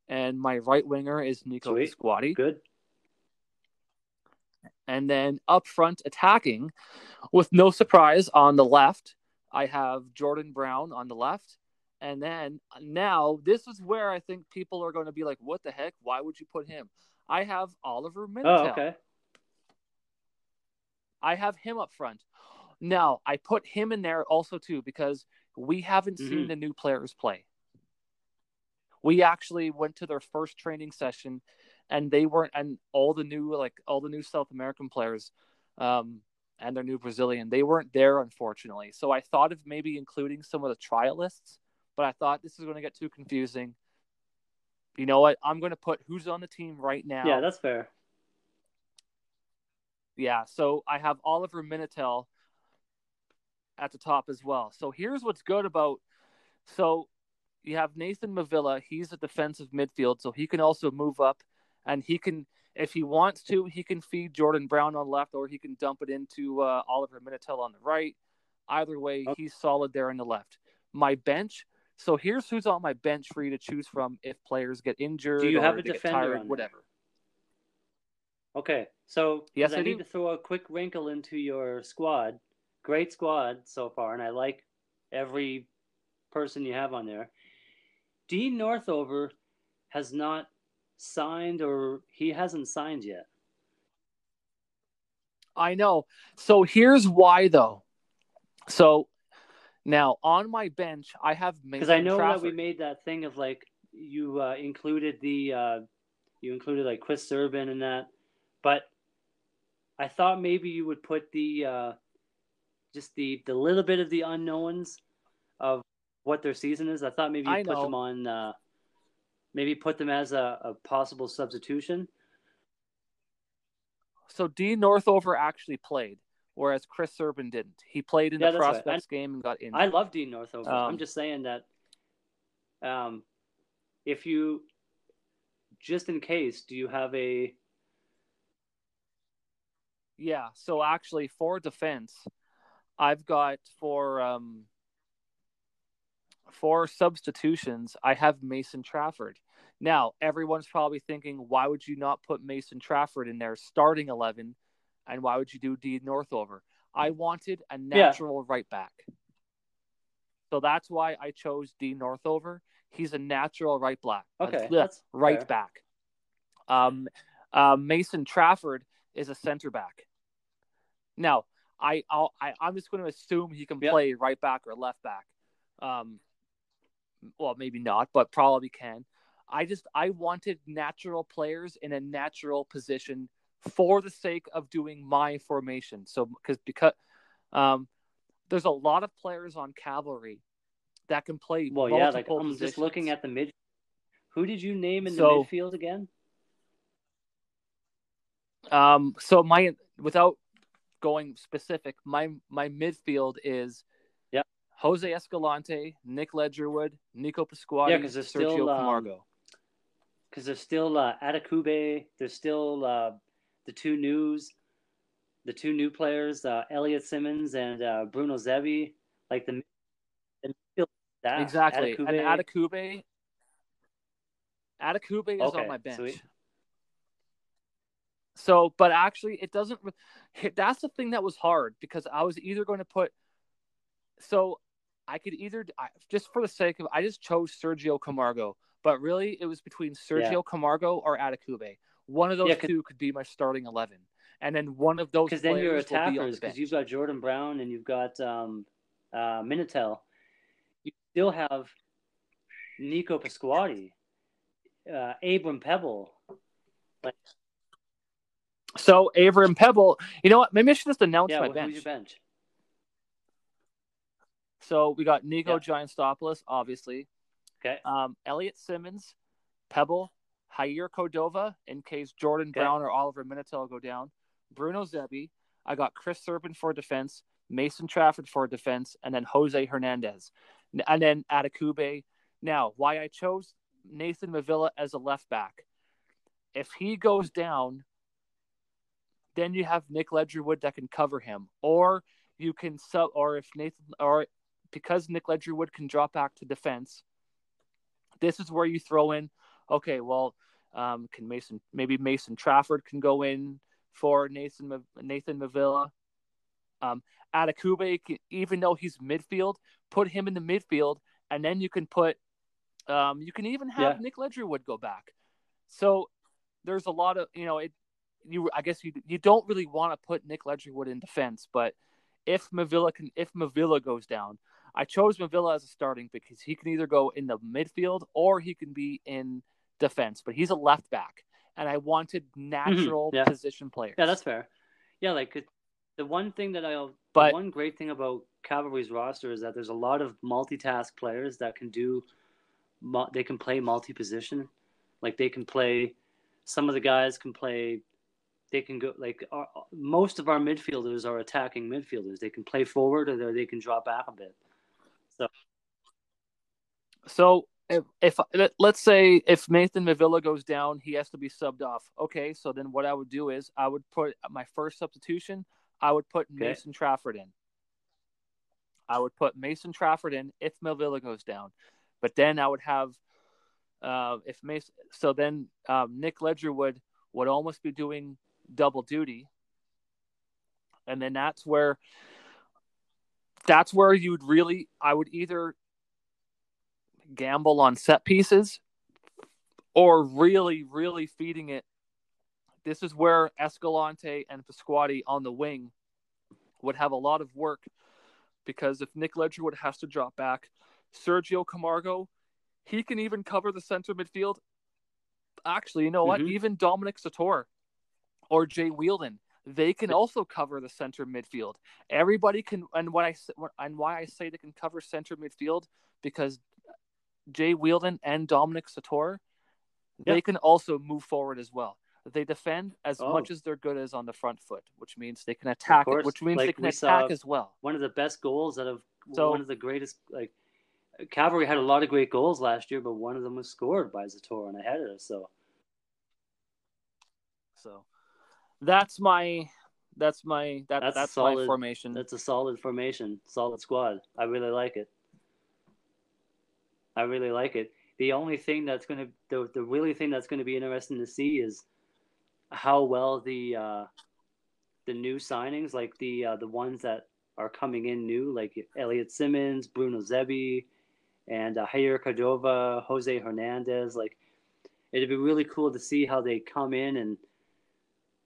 and my right winger is Nico Sweet. Pasquotti. Good. And then up front attacking, with no surprise on the left, I have Jordan Brown on the left. And then now this is where I think people are going to be like, what the heck? Why would you put him? I have Oliver Minatel. Oh, okay. I have him up front. Now, I put him in there also too because we haven't seen Mhm. the new players play. We actually went to their first training session and they weren't and all the new like all the new South American players um and their new Brazilian, they weren't there unfortunately. So I thought of maybe including some of the trialists, but I thought this is going to get too confusing. You know what? I'm going to put who's on the team right now. Yeah, that's fair. Yeah, so I have Oliver Minatel at the top as well. So here's what's good about so you have Nathan Mavila, he's a defensive midfield, so he can also move up and he can if he wants to, he can feed Jordan Brown on left or he can dump it into uh, Oliver Minatel on the right. Either way, Okay. he's solid there on the left. My bench, so here's who's on my bench for you to choose from if players get injured Do you have a defender tired, whatever. Okay, so yes, I, I need do. to throw a quick wrinkle into your squad. Great squad so far, and I like every person you have on there. Dean Northover has not signed, or he hasn't signed yet. I know. So here's why, though. So now on my bench, I have Because I know Trafford. that we made that thing of like you uh, included the uh, you included like Chris Serban and that, but I thought maybe you would put the uh, just the the little bit of the unknowns of what their season is. I thought maybe you put know. them on uh, maybe put them as a, a possible substitution. So Dean Northover actually played, whereas Chris Serban didn't. He played in Yeah, the that's right. prospects game and got injured. I love Dean Northover. I'm Um, just saying that um, if you just in case, do you have a Yeah. So actually, for defense, I've got for um for substitutions, I have Mason Trafford. Now, everyone's probably thinking, why would you not put Mason Trafford in there starting eleven, and why would you do Dean Northover? I wanted a natural right back, so that's why I chose Dean Northover. He's a natural right black. Okay, that's right fair. back. Um, uh, Mason Trafford is a center back. Now, I I'll, I I'm just going to assume he can Yep. play right back or left back. Um, well, maybe not, but probably can. I just I wanted natural players in a natural position for the sake of doing my formation. So because because um, there's a lot of players on cavalry that can play Well, yeah, like I'm positions. just looking at the mid. Who did you name in So- the midfield again? Um, so my without going specific, my my midfield is yeah Jose Escalante, Nik Ledgerwood, Nico Pasquotti, Yeah, 'cause there's Sergio still, um, Camargo. Because there's still uh, Adekugbe. There's still uh, the two news, the two new players, uh, Elliot Simmons and uh, Bruno Zebie. Like the, the staff. exactly, and Adekugbe- Adekugbe. Adekugbe is Okay, on my bench. sweet. So, but actually, it doesn't. That's the thing that was hard because I was either going to put. So, I could either just for the sake of I just chose Sergio Camargo, but really it was between Sergio Yeah. Camargo or Adekugbe. One of those Yeah, two could be my starting eleven. and then one of those Because then your players will be on attackers, the bench. because you've got Jordan Brown and you've got um, uh, Minatel, you still have Nico Pasquotti, uh, Abram Pebble. Like, So Abram Pebble, you know what? Maybe I should just announce Yeah, my bench. bench? So we got Nico Yeah. Giantsopoulos, obviously. Okay. Um, Elliot Simmons, Pebble, Jair Cordova, in case Jordan. Brown or Oliver Minatel go down. Bruno Zebie. I got Chris Serban for defense, Mason Trafford for defense, and then Jose Hernandez. And then Adekugbe. Now, why I chose Nathan Mavila as a left back. If he goes down, then you have Nik Ledgerwood that can cover him. Or you can sub or if Nathan or because Nik Ledgerwood can drop back to defense, this is where you throw in, okay, well, um, can Mason maybe Mason Trafford can go in for Nathan Nathan Mavila. Um, Adekugbe, even though he's midfield, put him in the midfield, and then you can put, um, you can even have Yeah. Nik Ledgerwood go back. So there's a lot of you know it. You I guess you you don't really want to put Nik Ledgerwood in defense, but if Mavila can if Mavila goes down, I chose Mavila as a starting because he can either go in the midfield or he can be in defense, but he's a left back, and I wanted natural Mm-hmm. yeah. position players. Yeah, that's fair. Yeah, like the one thing that I'll, But- the one great thing about Cavalry's roster is that there's a lot of multitask players that can do, they can play multi-position, like they can play. Some of the guys can play. They can go like our, most of our midfielders are attacking midfielders. They can play forward or they can drop back a bit. So so if, if let- let's say if Nathan Mavila goes down, he has to be subbed off. Okay, so then what I would do is I would put my first substitution. I would put Okay. Mason Trafford in. I would put Mason Trafford in if Mavila goes down, but then I would have uh, if Mason. So then um, Nik Ledgerwood would almost be doing double duty, and then that's where that's where you'd really I would either gamble on set pieces or really, really feeding it. This is where Escalante and Pasquotti on the wing would have a lot of work because if Nik Ledgerwood has to drop back, Sergio Camargo, he can even cover the center midfield. Actually, you know what? Mhm. Even Dominick Zator or Jay Wheeldon, they can also cover the center midfield. Everybody can, and what I and why I say they can cover center midfield because Jay Wheeldon and Dominick Zator, they can also move forward as well. They defend as Oh. much as they're good as on the front foot, which means they can attack, course. which means they can attack as well. One of the best goals that have So- one of the greatest like Cavalry had a lot of great goals last year, but one of them was scored by Zator and a header. So So that's my that's my that That's that's, a my solid- formation. That's a solid formation, solid squad. I really like it. I really like it. The only thing that's gonna the the really thing that's gonna be interesting to see is how well the uh, the new signings, like the uh, the ones that are coming in new, like Elliot Simmons, Bruno Zebie, and uh, Jair Cordova, Jose Hernandez. Like it'd be really cool to see how they come in and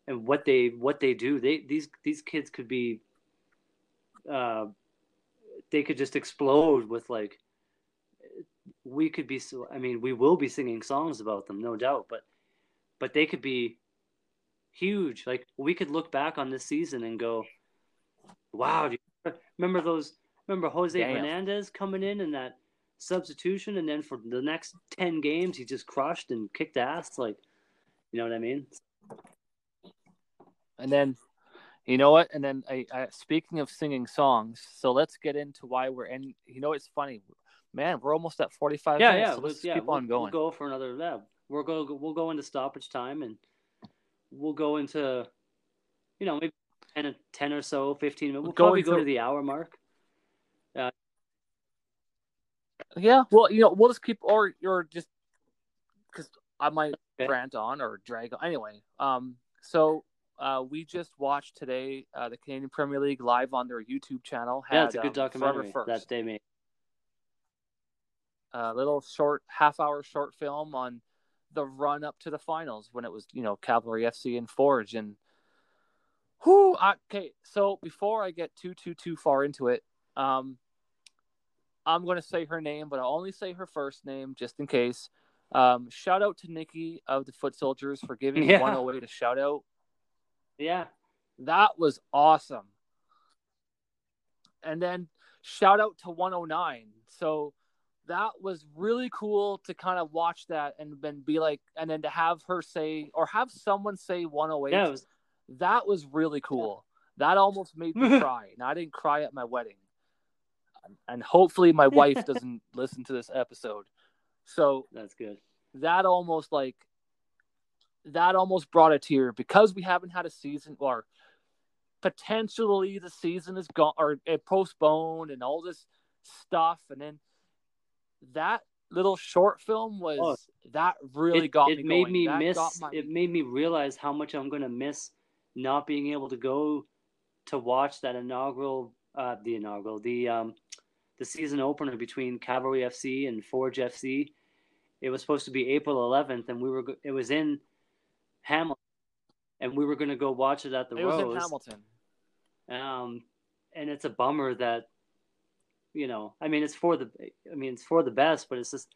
and what they what they do. They these these kids could be uh, they could just explode with like we could be I mean we will be singing songs about them no doubt but but they could be huge like we could look back on this season and go wow do you remember those remember Jose Damn. Hernandez coming in and that substitution and then for the next 10 games he just crushed and kicked ass like you know what I mean And then, you know what? And then, I, I speaking of singing songs, so let's get into why we're in. You know, it's funny, man. We're almost at forty-five yeah, minutes. yeah, so let's, yeah, keep we'll, on going. We'll go for another lab. We'll go. We'll go into stoppage time, and we'll go into, you know, maybe 10, 10 or so, fifteen minutes. We'll Go probably go to the hour mark. Yeah, well, you know, we'll just keep, or or just because I might Okay. rant on or drag on. Anyway, um, so uh, we just watched today uh, the Canadian Premier League live on their YouTube channel. Had, Yeah, it's a good um, documentary that they made. A little short half hour short film on the run up to the finals when it was you know Cavalry FC and Forge and Who? Okay, so before I get too too too far into it, um, I'm going to say her name, but I'll only say her first name just in case. Um, shout out to Nikki of the Foot Soldiers for giving Yeah. 108 a shout out. Yeah. That was awesome. And then shout out to 109. So that was really cool to kind of watch that and then be like, and then to have her say, or have someone say 108. Yeah. Was, That was really cool. That almost made me (laughs) cry. And I didn't cry at my wedding. And hopefully my wife (laughs) doesn't listen to this episode. So that's good. that almost like that almost brought a tear because we haven't had a season or potentially the season is gone or it postponed and all this stuff and then that little short film was Oh. that really it, got it me made going. me That miss. my- It made me realize how much I'm gonna miss not being able to go to watch that inaugural, uh, the inaugural, the um, the season opener between Cavalry FC and Forge FC. It was supposed to be April 11th, and we were. It was in Hamilton, and we were gonna go watch it at the it was in Hamilton. Um, and it's a bummer that, you know, I mean, it's for the, I mean, it's for the best, but it's just,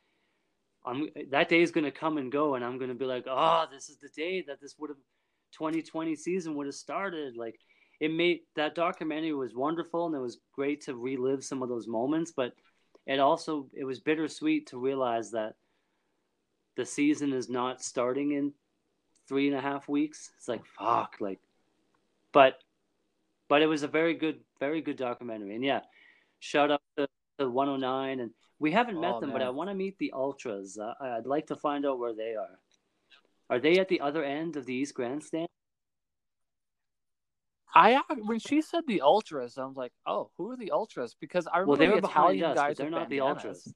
I'm that day is gonna come and go, and I'm gonna be like, oh, this is the day that this would have, 2020 season would have started. Like, it made that documentary was wonderful, and it was great to relive some of those moments, but it also it was bittersweet to realize that the season is not starting in three and a half weeks. It's like fuck, like, but but it was a very good, very good documentary. And yeah, shout out to, to 109. And we haven't met Oh, them, but. I want to meet the Ultras. Uh, I'd like to find out where they are. Are they at the other end of the East Grandstand? I when she said the ultras, I was like, oh, who are the ultras? Because I remember Well, they the were behind Italian us, guys but they're with not the. Ultras.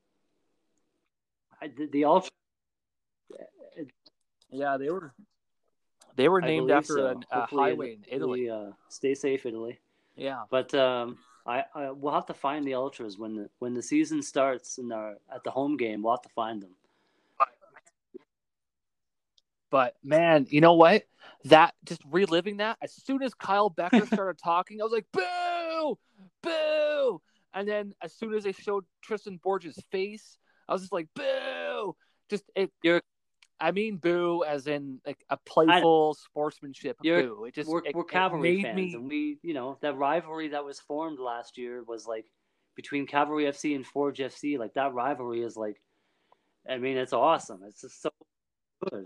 I, the, the Ultras. Yeah, they were. They were named after so. an- a Hopefully highway in Italy. Uh, stay safe, Italy. Yeah. But um, I, I we'll have to find the ultras when the when the season starts and our at the home game. We'll have to find them. But man, you know what? That just reliving that as soon as Kyle Bekker (laughs) started talking, I was like, boo, boo. And then as soon as they showed Tristan Borges' face, I was just like, boo. Just it. You're- I mean, boo, as in like a playful sportsmanship boo. It just we're it, we're cavalry fans, me- and we you know that rivalry that was formed last year was like between Cavalry FC and Forge FC. Like that rivalry is like, I mean, it's awesome. It's just so good.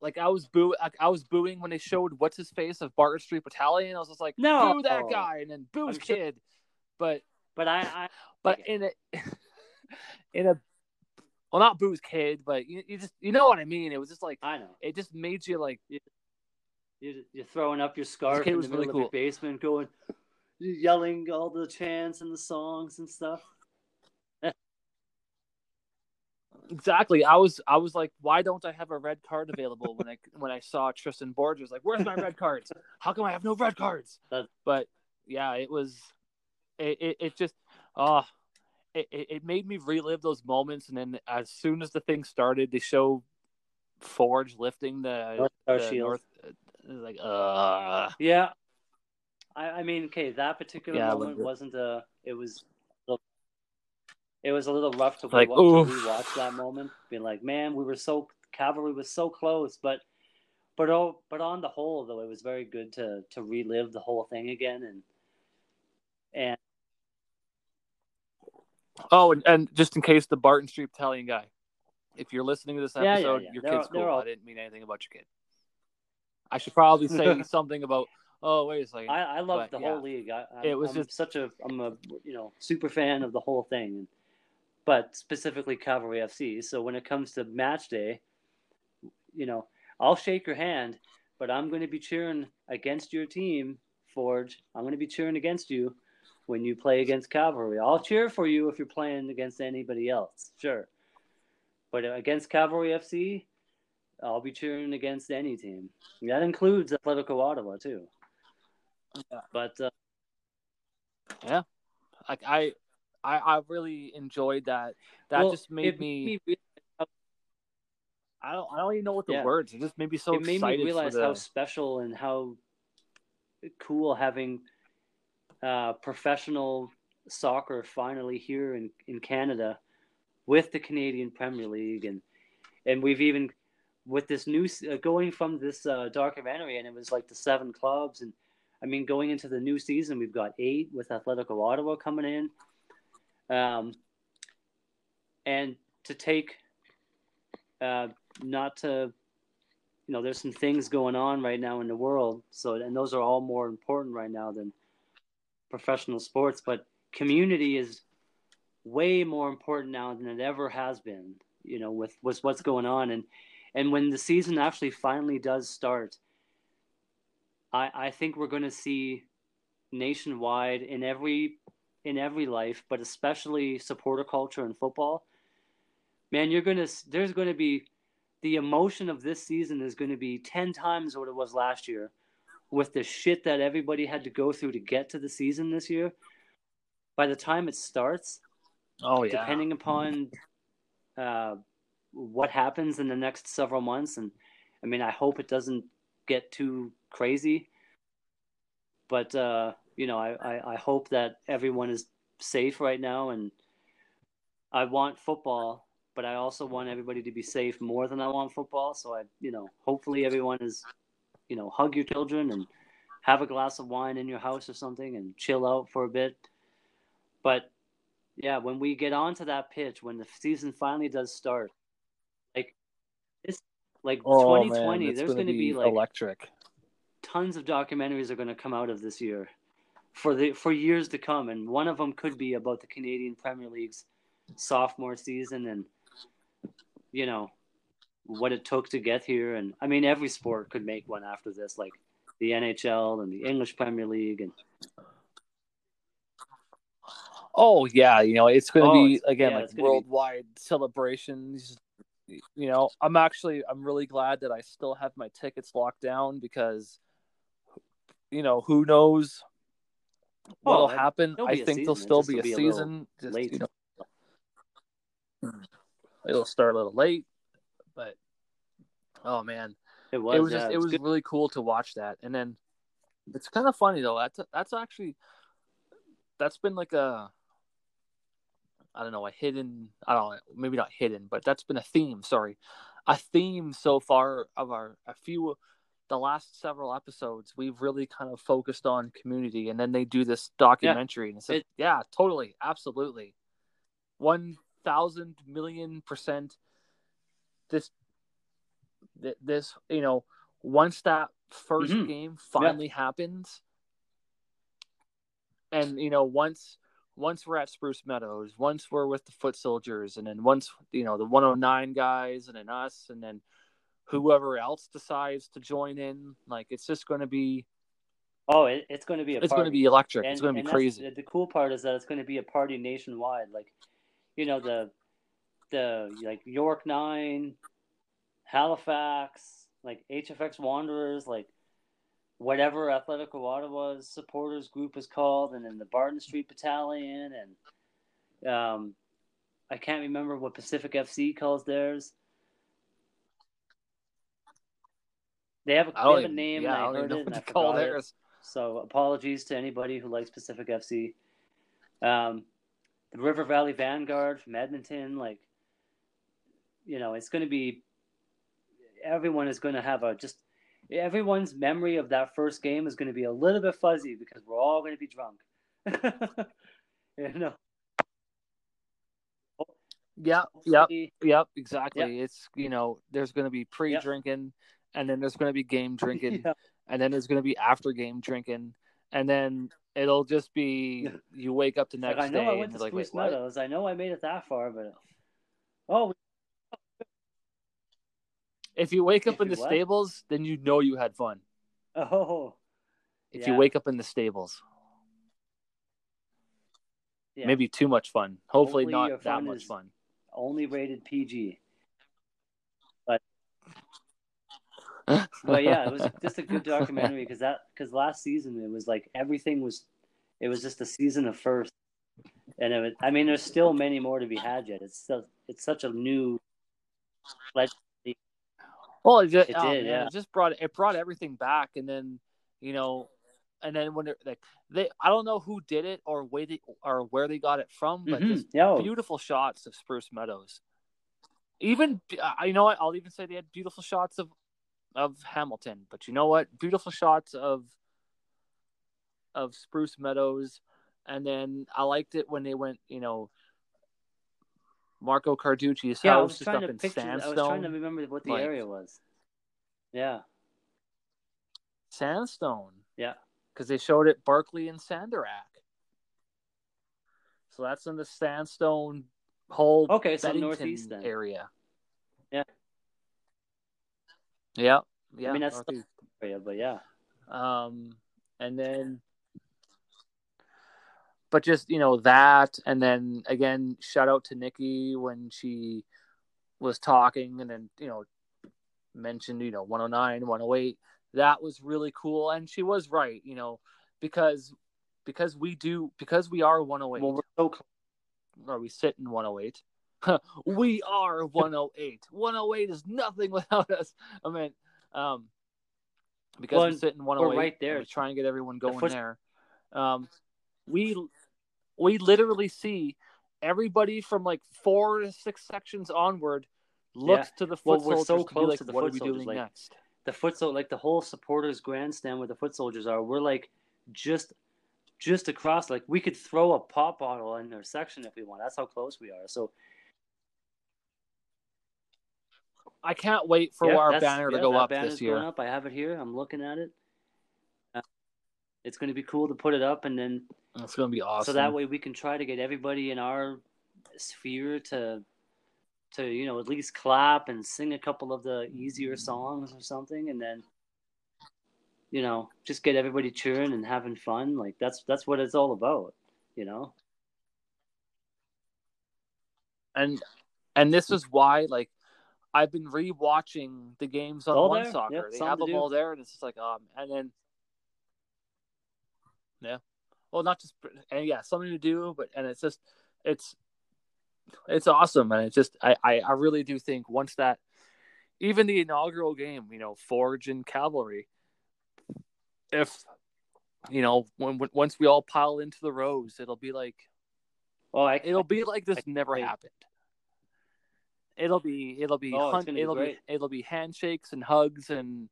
like I was boo, like, I was booing when they showed what's his face of Barton Street Battalion. I was just like, No. boo that guy, and then boo I'm his sure- kid. But But I, I (sighs) but in a (laughs) in a well not boo's kid but you, you just you know what i mean? It was just like I know. it just made you like you're, you're throwing up your scarf in the middle really of your basement, going yelling all the chants and the songs and stuff. (laughs) exactly. I was i was like why don't i have a red card available when i (laughs) when i saw tristan borges like where's my red cards? How come i have no red cards? That- but yeah it was it it, it just oh it, it made me relive those moments and then as soon as the thing started they show forge lifting the, North Star the Shield. north it was like uh Yeah, I, I mean, okay, that particular Yeah, moment wasn't a. It was. It was a little rough to, Like, re- to oof. rewatch that moment. Being like, man, we were so cavalry was so close, but, but oh, but on the whole, though, it was very good to to relive the whole thing again and Oh, and, and just in case the Barton Street Italian guy, if you're listening to this Yeah, yeah, episode, yeah. your They're- kid's they're cool. all- I didn't mean anything about your kid. I should probably say (laughs) something about. Oh, wait a second. I, I love the yeah. whole league. I, I'm, It was I'm just- such a I'm a you know super fan of the whole thing, but specifically Cavalry FC. So when it comes to match day, you know I'll shake your hand, but I'm going to be cheering against your team, Forge. I'm going to be cheering against you when you play against Cavalry. I'll cheer for you if you're playing against anybody else, sure. But against Cavalry FC, I'll be cheering against any team. That includes Atletico Ottawa too. Yeah. But uh, like I, I, I really enjoyed that. That well, just made me. re- I don't. I don't even know what the Yeah. words. It just made me so it made me realize the. how special and how cool having uh, professional soccer finally here in, in Canada with the Canadian Premier League. And and we've even with this new uh, going from this uh, documentary and it was like the seven clubs and I mean going into the new season we've got eight with Atletico Ottawa coming in. Um, and to take uh, not to you know there's some things going on right now in the world. So and those are all more important right now than professional sports but community is way more important now than it ever has been you know with, with what's going on. And and when the season actually finally does start i i think we're going to see nationwide in every in every life but especially supporter culture in football man you're going to there's going to be the emotion of this season is going to be 10 times what it was last year with the shit that everybody had to go through to get to the season this year by the time it starts oh yeah depending upon uh, what happens in the next several months and i mean i hope it doesn't get too crazy but uh, you know I, I, I hope that everyone is safe right now and i want football but I also want everybody to be safe more than I want football. So I, you know, hopefully everyone is, you know, hug your children and have a glass of wine in your house or something and chill out for a bit. But yeah, when we get onto that pitch, when the season finally does start, like this, like oh, 2020, man, there's going to be, be like electric. Tons of documentaries are going to come out of this year for the for years to come, and one of them could be about the Canadian Premier League's sophomore season and you know what it took to get here. And i mean every sport could make one after this like the nhl and the english premier league and oh yeah you know it's going to Oh, be again yeah, like gonna be- worldwide celebrations. You know i'm actually i'm really glad that i still have my tickets locked down because you know who knows what'll Oh, happen. i think there'll still be a be a season just, late. you know it'll start a little late oh man. It was it was yeah, just it was good. really cool to watch that. And then it's kind of funny though. That's that's actually that's been like a i don't know a hidden i don't know maybe not hidden but that's been a theme sorry. A theme so far of our a few the last several episodes we've really kind of focused on community and then they do this documentary and it's like, It- yeah totally absolutely. 1000 million percent this th- this you know once that 1st Mhm. game finally happens and you know once once we're at spruce meadows once we're with the foot soldiers and then once you know the 109 guys and then us and then whoever else decides to join in like it's just going to be oh it, it's going to be a it's going to be electric. And, it's going to be crazy. the cool part is that it's going to be a party nationwide. Like you know the the like york nine halifax like hfx wanderers like whatever atletico ottawa's supporters group is called and then the barton street battalion and um i can't remember what pacific fc calls theirs they have a, they have a name yeah, I I, heard know it and what I to call forgot it. theirs. So apologies to anybody who likes Pacific FC. Um, the River Valley Vanguard from Edmonton, like, you know, it's going to be. Everyone is going to have a just. Everyone's memory of that first game is going to be a little bit fuzzy because we're all going to be drunk. (laughs) you know. Yeah, yep, yep, exactly. It's you know, there's going to be pre-drinking, and then there's going to be game (laughs) drinking, Yeah. and then there's going to be after game drinking, and then it'll just be (laughs) you wake up the Like, next I know day I went to like, Spruce what? Meadows. I know I made it that far, but oh, If you wake up If in the what? stables, then you know you had fun. oh, If you wake up in the stables, yeah. maybe too much fun. Hopefully, Hopefully not that much fun. only rated PG. (laughs) but yeah, it was just a good documentary because that because last season it was like everything was, it was just a season of first, and it was, I mean there's still many more to be had yet. It's still it's such a new, like Well, it, just, It oh, did, man, yeah. It just brought it brought everything back, and then you know, and then when they're like they, I don't know who did it or where they or where they got it from, but Mhm. just Yo. beautiful shots of Spruce Meadows. Even you know what? I'll even say they had beautiful shots of of Hamilton, but you know what? Beautiful shots of of Spruce Meadows, and then I liked it when they went, you know, Marco Carducci's Yeah, house trying up in picture. I sandstone. was trying to remember what the like- area was. Yeah, Sandstone. yeah. because they showed it Barkley and Sandarac. So that's in the sandstone whole Okay, so Beddington northeast then. area. Yeah. Yeah. Yeah. I mean, that's northeast. Area, but yeah. um and then but just you know that and then again shout out to Nikki when she was talking and then you know mentioned you know 109 108 that was really cool and she was right you know because because we do because we are 108 Well, we're so or we sit in 108 (laughs) we are 108 108 is nothing (laughs) without us. I mean um because Well, we sit in 108 right there. we try and get everyone going foot- there. Um we we literally see everybody from like four to six sections onward looks to the Well, foot we're soldiers so close like, to the what foot are we soldiers, doing like- next The foot so like the whole supporters grandstand where the foot soldiers are. We're like just just across. Like we could throw a pop bottle in their section if we want. That's how close we are. So i can't wait for yeah, our banner to yeah, go up this year Going up. I have it here. I'm looking at it. It's going to be cool to put it up, and then it's gonna be awesome so that way we can try to get everybody in our sphere to to you know at least clap and sing a couple of the easier songs or something and then you know just get everybody cheering and having fun like that's that's what it's all about you know and and this is why like I've been rewatching the games on All One there. Soccer. Yep, they have them do. all there, and it's just like um, and then yeah, well, not just and yeah, something to do, but and it's just it's it's awesome, and it's just I I, I really do think once that even the inaugural game, you know, Forge and Cavalry, if you know when, when once we all pile into the rows, it'll be like oh i it'll be like this I never happened. It'll be it'll be Oh, it's hunt, be it'll be it'll be handshakes and hugs and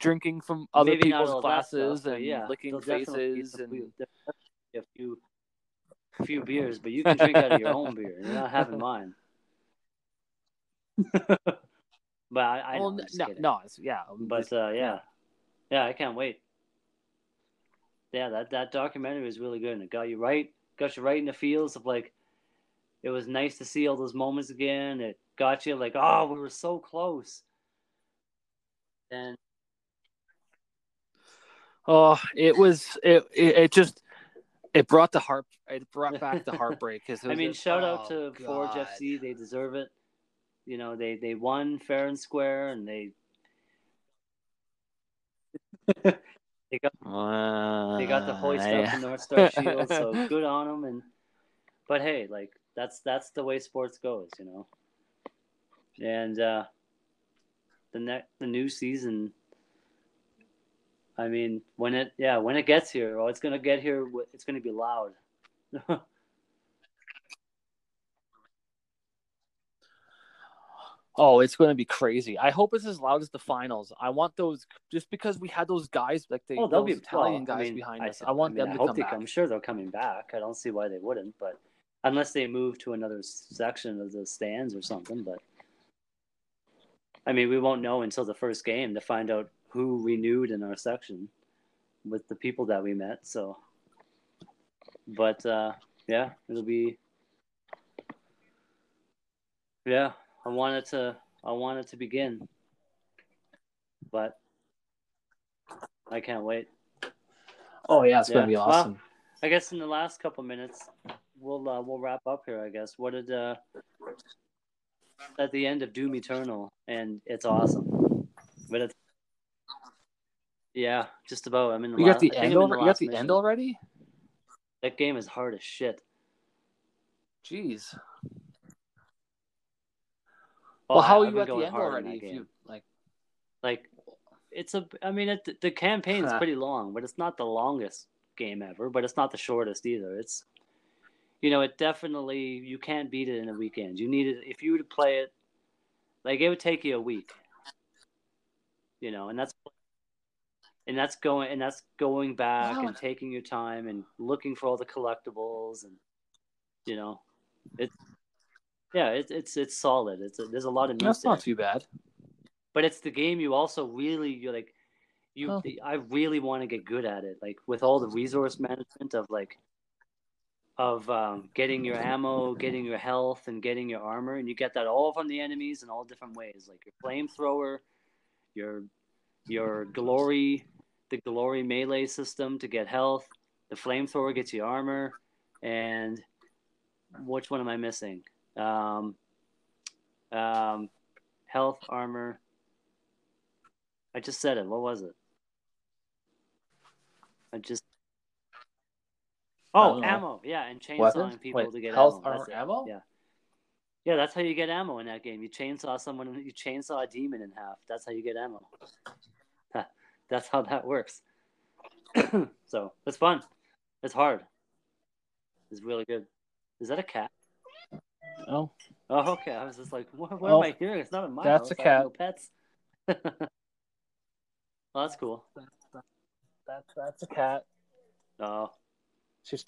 drinking from other maybe people's that stuff, glasses and yeah, licking there'll definitely be faces and few- there'll definitely be a few a few beers but you can drink out of your own beer you're not having (laughs) mine (laughs) but i, I know, well, no, kidding. no, it's, yeah, But uh, yeah, yeah, I can't wait. Yeah, that that documentary was really good, and it got you right, got you right in the feels of like. It was nice to see all those moments again. It got you like, oh, we were so close. And oh, it was it, it it just it brought the heart it brought back the heartbreak because (laughs) I mean, shout out oh, to Forge God. FC. They deserve it. You know, they they won fair and square, and they (laughs) they got they got the hoist up the North Star (laughs) Shield, so good on them. And but hey, like that's that's the way sports goes, you know. And uh, the next the new season. I mean, when it yeah when it gets here, oh, it's gonna get here. It's gonna be loud. (laughs) Oh, it's going to be crazy. I hope it's as loud as the finals. I want those just because we had those guys like they. oh, they'll be Italian well, I guys mean, behind I, us. I want mean, them I to come back. I'm sure they're coming back. I don't see why they wouldn't, but unless they move to another section of the stands or something. But I mean, we won't know until the first game to find out who renewed in our section with the people that we met. So, but uh, yeah, it'll be. Yeah, I wanted to. I wanted to begin, but I can't wait. Oh yeah, it's gonna be Well, awesome. I guess in the last couple minutes, we'll uh, we'll wrap up here. I guess. What did uh, at the end of Doom Eternal, and it's awesome, yeah, just about. I mean, in the we last, got the end. You got the mission. end already. That game is hard as shit. Jeez. Oh, well, how I- are you at the end hard already? If game. you like, like, it's it's a. I mean, it, the campaign's Huh. pretty long, but it's not the longest game ever. But it's not the shortest either. It's, you know, it definitely you can't beat it in a weekend. You need it if you were to play it, like it would take you a week. You know, and that's and that's going and that's going back Wow. and taking your time and looking for all the collectibles and you know, it's yeah, it's it's it's solid. It's a, there's a lot of meat That's there not too bad. but it's the game you also really you're like you Oh. i really want to get good at it like with all the resource management of like of um, getting your ammo getting your health and getting your armor and you get that all from the enemies in all different ways like your flamethrower your your glory the glory melee system to get health the flamethrower gets you armor and which one am i missing um, um, health armor I just said it. What was it? I just. Oh, ammo. Yeah, and chainsawing Weapons? people Wait, to get health, ammo. Armor, ammo? Yeah. Yeah, that's how you get ammo in that game. You chainsaw someone. You chainsaw a demon in half. That's how you get ammo. That's how that works. (clears throat) so it's fun. It's hard. It's really good. Is that a cat? Oh, Oh, okay. I was just like, what, what Oh, am I hearing? It's not a my that's a cat. No pets. (laughs) well, that's cool. that's that's a cat. Oh, She's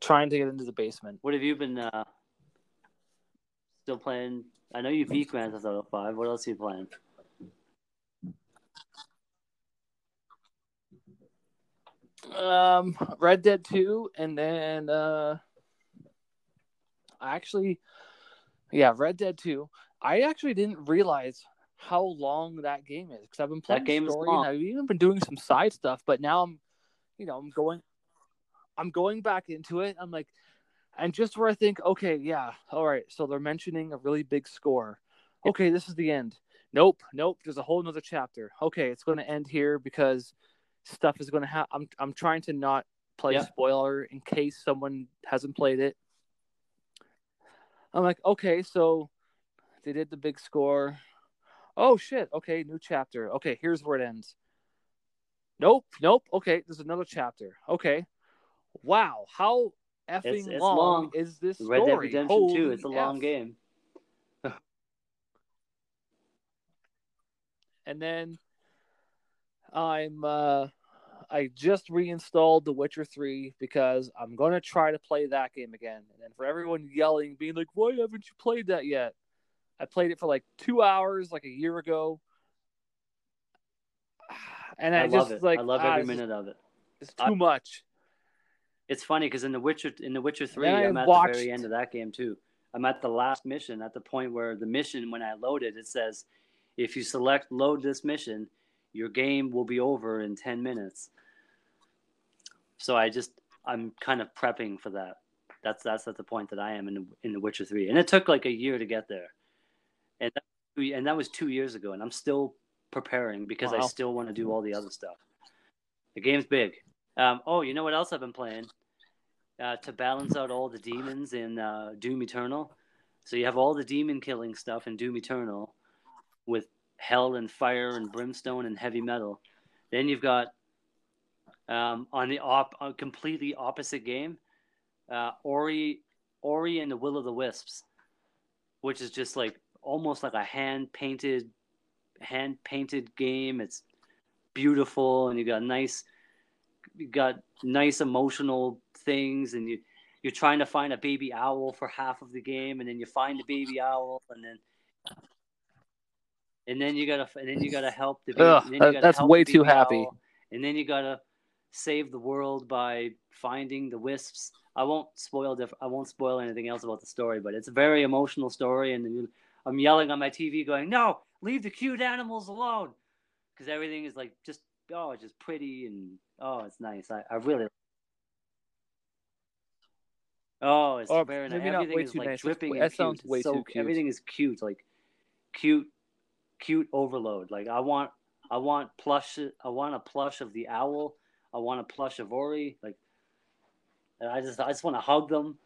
trying to get into the basement. what have you been uh, still playing? I know you beat Grand Theft Auto Five. What else are you playing? Um, Red Dead Two, and then uh, I actually, yeah, Red Dead Two. I actually didn't realize how long that game is because I've been playing that game story and I've even been doing some side stuff. But now I'm, you know, I'm going, I'm going back into it. I'm like, and just where I think, okay, yeah, all right. So they're mentioning a really big score. Okay, this is the end. Nope, nope. There's a whole nother chapter. Okay, it's going to end here because stuff is going to happen. I'm I'm trying to not play Yeah. spoiler in case someone hasn't played it. I'm like, okay, so they did the big score. Oh shit. Okay, new chapter. Okay, here's where it ends. Nope, nope. Okay, there's another chapter. Okay. Wow, how effing it's long, long. is this Red? Dead Redemption Holy Two. It's a long game. (laughs) and then I'm uh I just reinstalled The Witcher 3 because I'm going to try to play that game again. And for everyone yelling being like, "Why haven't you played that yet?" I played it for like 2 hours like a year ago. (sighs) And I, I, just love it. like I love ah, every just- minute of it. It's I- too much. It's funny because in the Witcher in the Witcher Three, I I'm at watched- the very end of that game too. I'm at the last mission, at the point where the mission, when I load it, it says, if you select load this mission, your game will be over in ten minutes. So I just I'm kind of prepping for that. That's that's at the point that I am in the, in the Witcher Three, and it took like a year to get there, and that, and that was two years ago, and I'm still preparing because I still want to do all the other stuff. The game's big. Um, oh, you know what else I've been playing? Uh, to balance out all the demons in uh, Doom Eternal. So you have all the demon killing stuff in Doom Eternal with hell and fire and brimstone and heavy metal. Then you've got um, on the op- a completely opposite game, uh, Ori Ori and the Will of the Wisps, which is just like almost like a hand painted hand painted game. It's beautiful and you got nice you got nice emotional things and you you're trying to find a baby owl for half of the game and then you find the baby owl and then and then you gotta and then you gotta help the baby, Ugh, gotta that's help way too happy. and then you gotta save the world by finding the wisps. I won't spoil diff- I won't spoil anything else about the story, but it's a very emotional story, and I'm yelling on my TV, going, "No, leave the cute animals alone," because everything is like just oh, it's just pretty and oh, it's nice. I, I really. Oh, it's Or very nice. Everything is like nice. Dripping that sounds cute. way so, too cute. Everything is cute, like cute, cute overload. Like I want, I want plush. I want a plush of the owl. I want a plush of Ori. Like, and I just, I just want to hug them.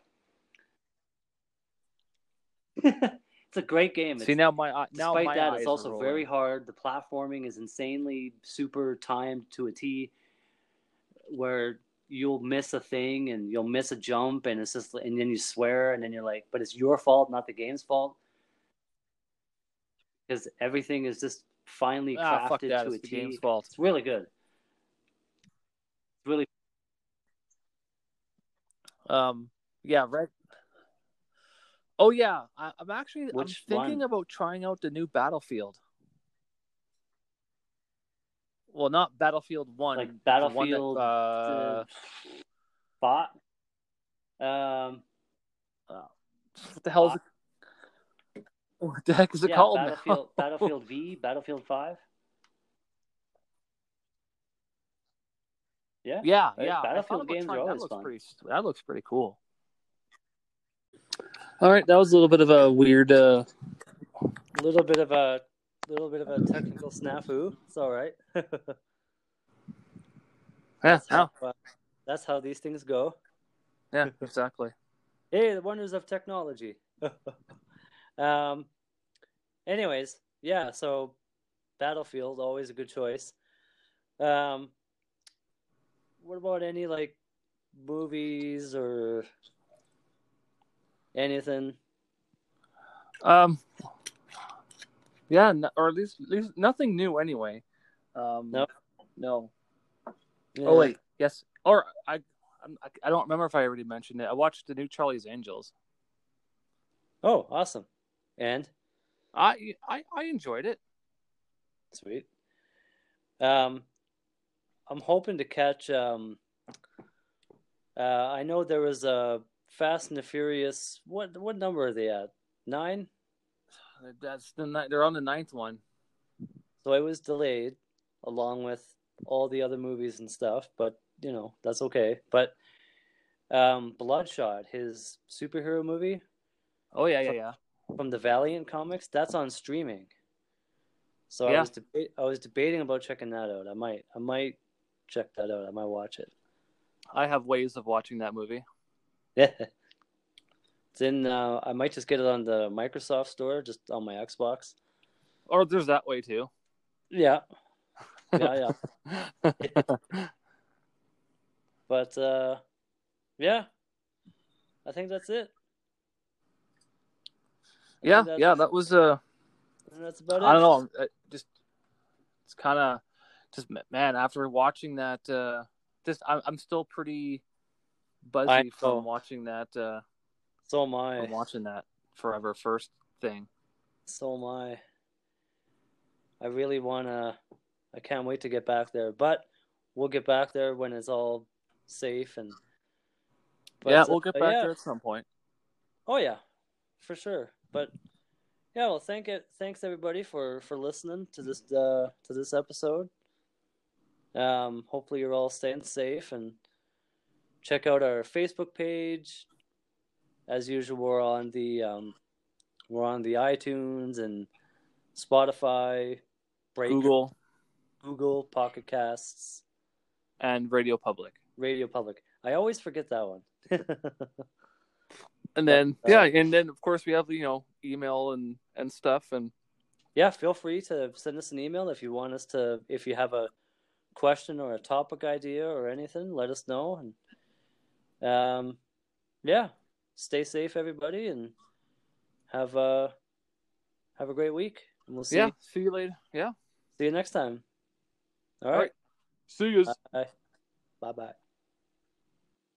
(laughs) It's a great game. See It's- now my eye- now Despite my that, it's also very hard. The platforming is insanely super timed to a T, where you'll miss a thing and you'll miss a jump, and it's just, and then you swear, and then you're like, but it's your fault, not the game's fault, because everything is just finely Ah, crafted to a It's game's fault. It's really good. It's really Um, yeah, right. Oh yeah, I, I'm actually Which I'm thinking one? about trying out the new Battlefield. Well, not Battlefield One, like the one that, Battlefield. uh, Bot. Um, what the hell is it? What the heck is it yeah, called? Battlefield, now? (laughs) Battlefield V, Battlefield Five. Yeah, yeah, Right, yeah. Battlefield thought about games are trying- that always looks fun. pretty. That looks pretty cool. All right, that was a little bit of a weird. uh a little bit of a little bit of a technical snafu. It's all right. (laughs) Yeah, that's, how, uh, that's how these things go. yeah, (laughs) exactly. Hey, the wonders of technology. um. Anyways, yeah. So, Battlefield always a good choice. Um. What about any like movies or anything? Um, yeah, no, or at least, at least nothing new anyway. Um, No? no. Yeah. Oh wait, yes. Or I, I don't remember if I already mentioned it. I watched the new Charlie's Angels. Oh, awesome. And I I, I enjoyed it. Sweet. Um, I'm hoping to catch. Um, uh, I know there was a Fast and the Furious. What what number are they at? Nine. That's the ni- they're on the ninth one. So it was delayed, along with all the other movies and stuff. But you know that's okay. But um, Bloodshot, his superhero movie Oh yeah, yeah, yeah. From the Valiant comics, that's on streaming. So I was deba- I was debating about checking that out. I might I might check that out. I might watch it. I have ways of watching that movie. Yeah. (laughs) It's in. Uh, I might just get it on the Microsoft Store, just on my Xbox. Or there's that way too. Yeah, (laughs) yeah, yeah. (laughs) But uh, yeah, I think that's it. I yeah, think yeah. That was uh, That's about it. I don't know. uh, Just it's kind of just man. After watching that, uh, just I'm I'm still pretty I buzzy from watching that. Uh, So am I. from watching that forever first thing. So am I. I really wanna. I can't wait to get back there, but we'll get back there when it's all safe and. but, yeah, we'll get back yeah. there at some point. Oh yeah, for sure. But yeah, well, thank it. Thanks everybody for for listening to this uh, to this episode. Um, hopefully you're all staying safe and check out our Facebook page. As usual, we're on the um, we're on the iTunes and Spotify, Breaker, Google Google, Pocket Casts, and Radio Public, Radio Public. I always forget that one. (laughs) and then uh, yeah, and then of course we have you know email and and stuff, and yeah, feel free to send us an email if you want us to, if you have a question or a topic idea or anything, let us know. And um, yeah, stay safe, everybody, and have a have a great week. And we'll see yeah, you, see you later. Yeah, see you next time. All All right. right. see you. Bye bye.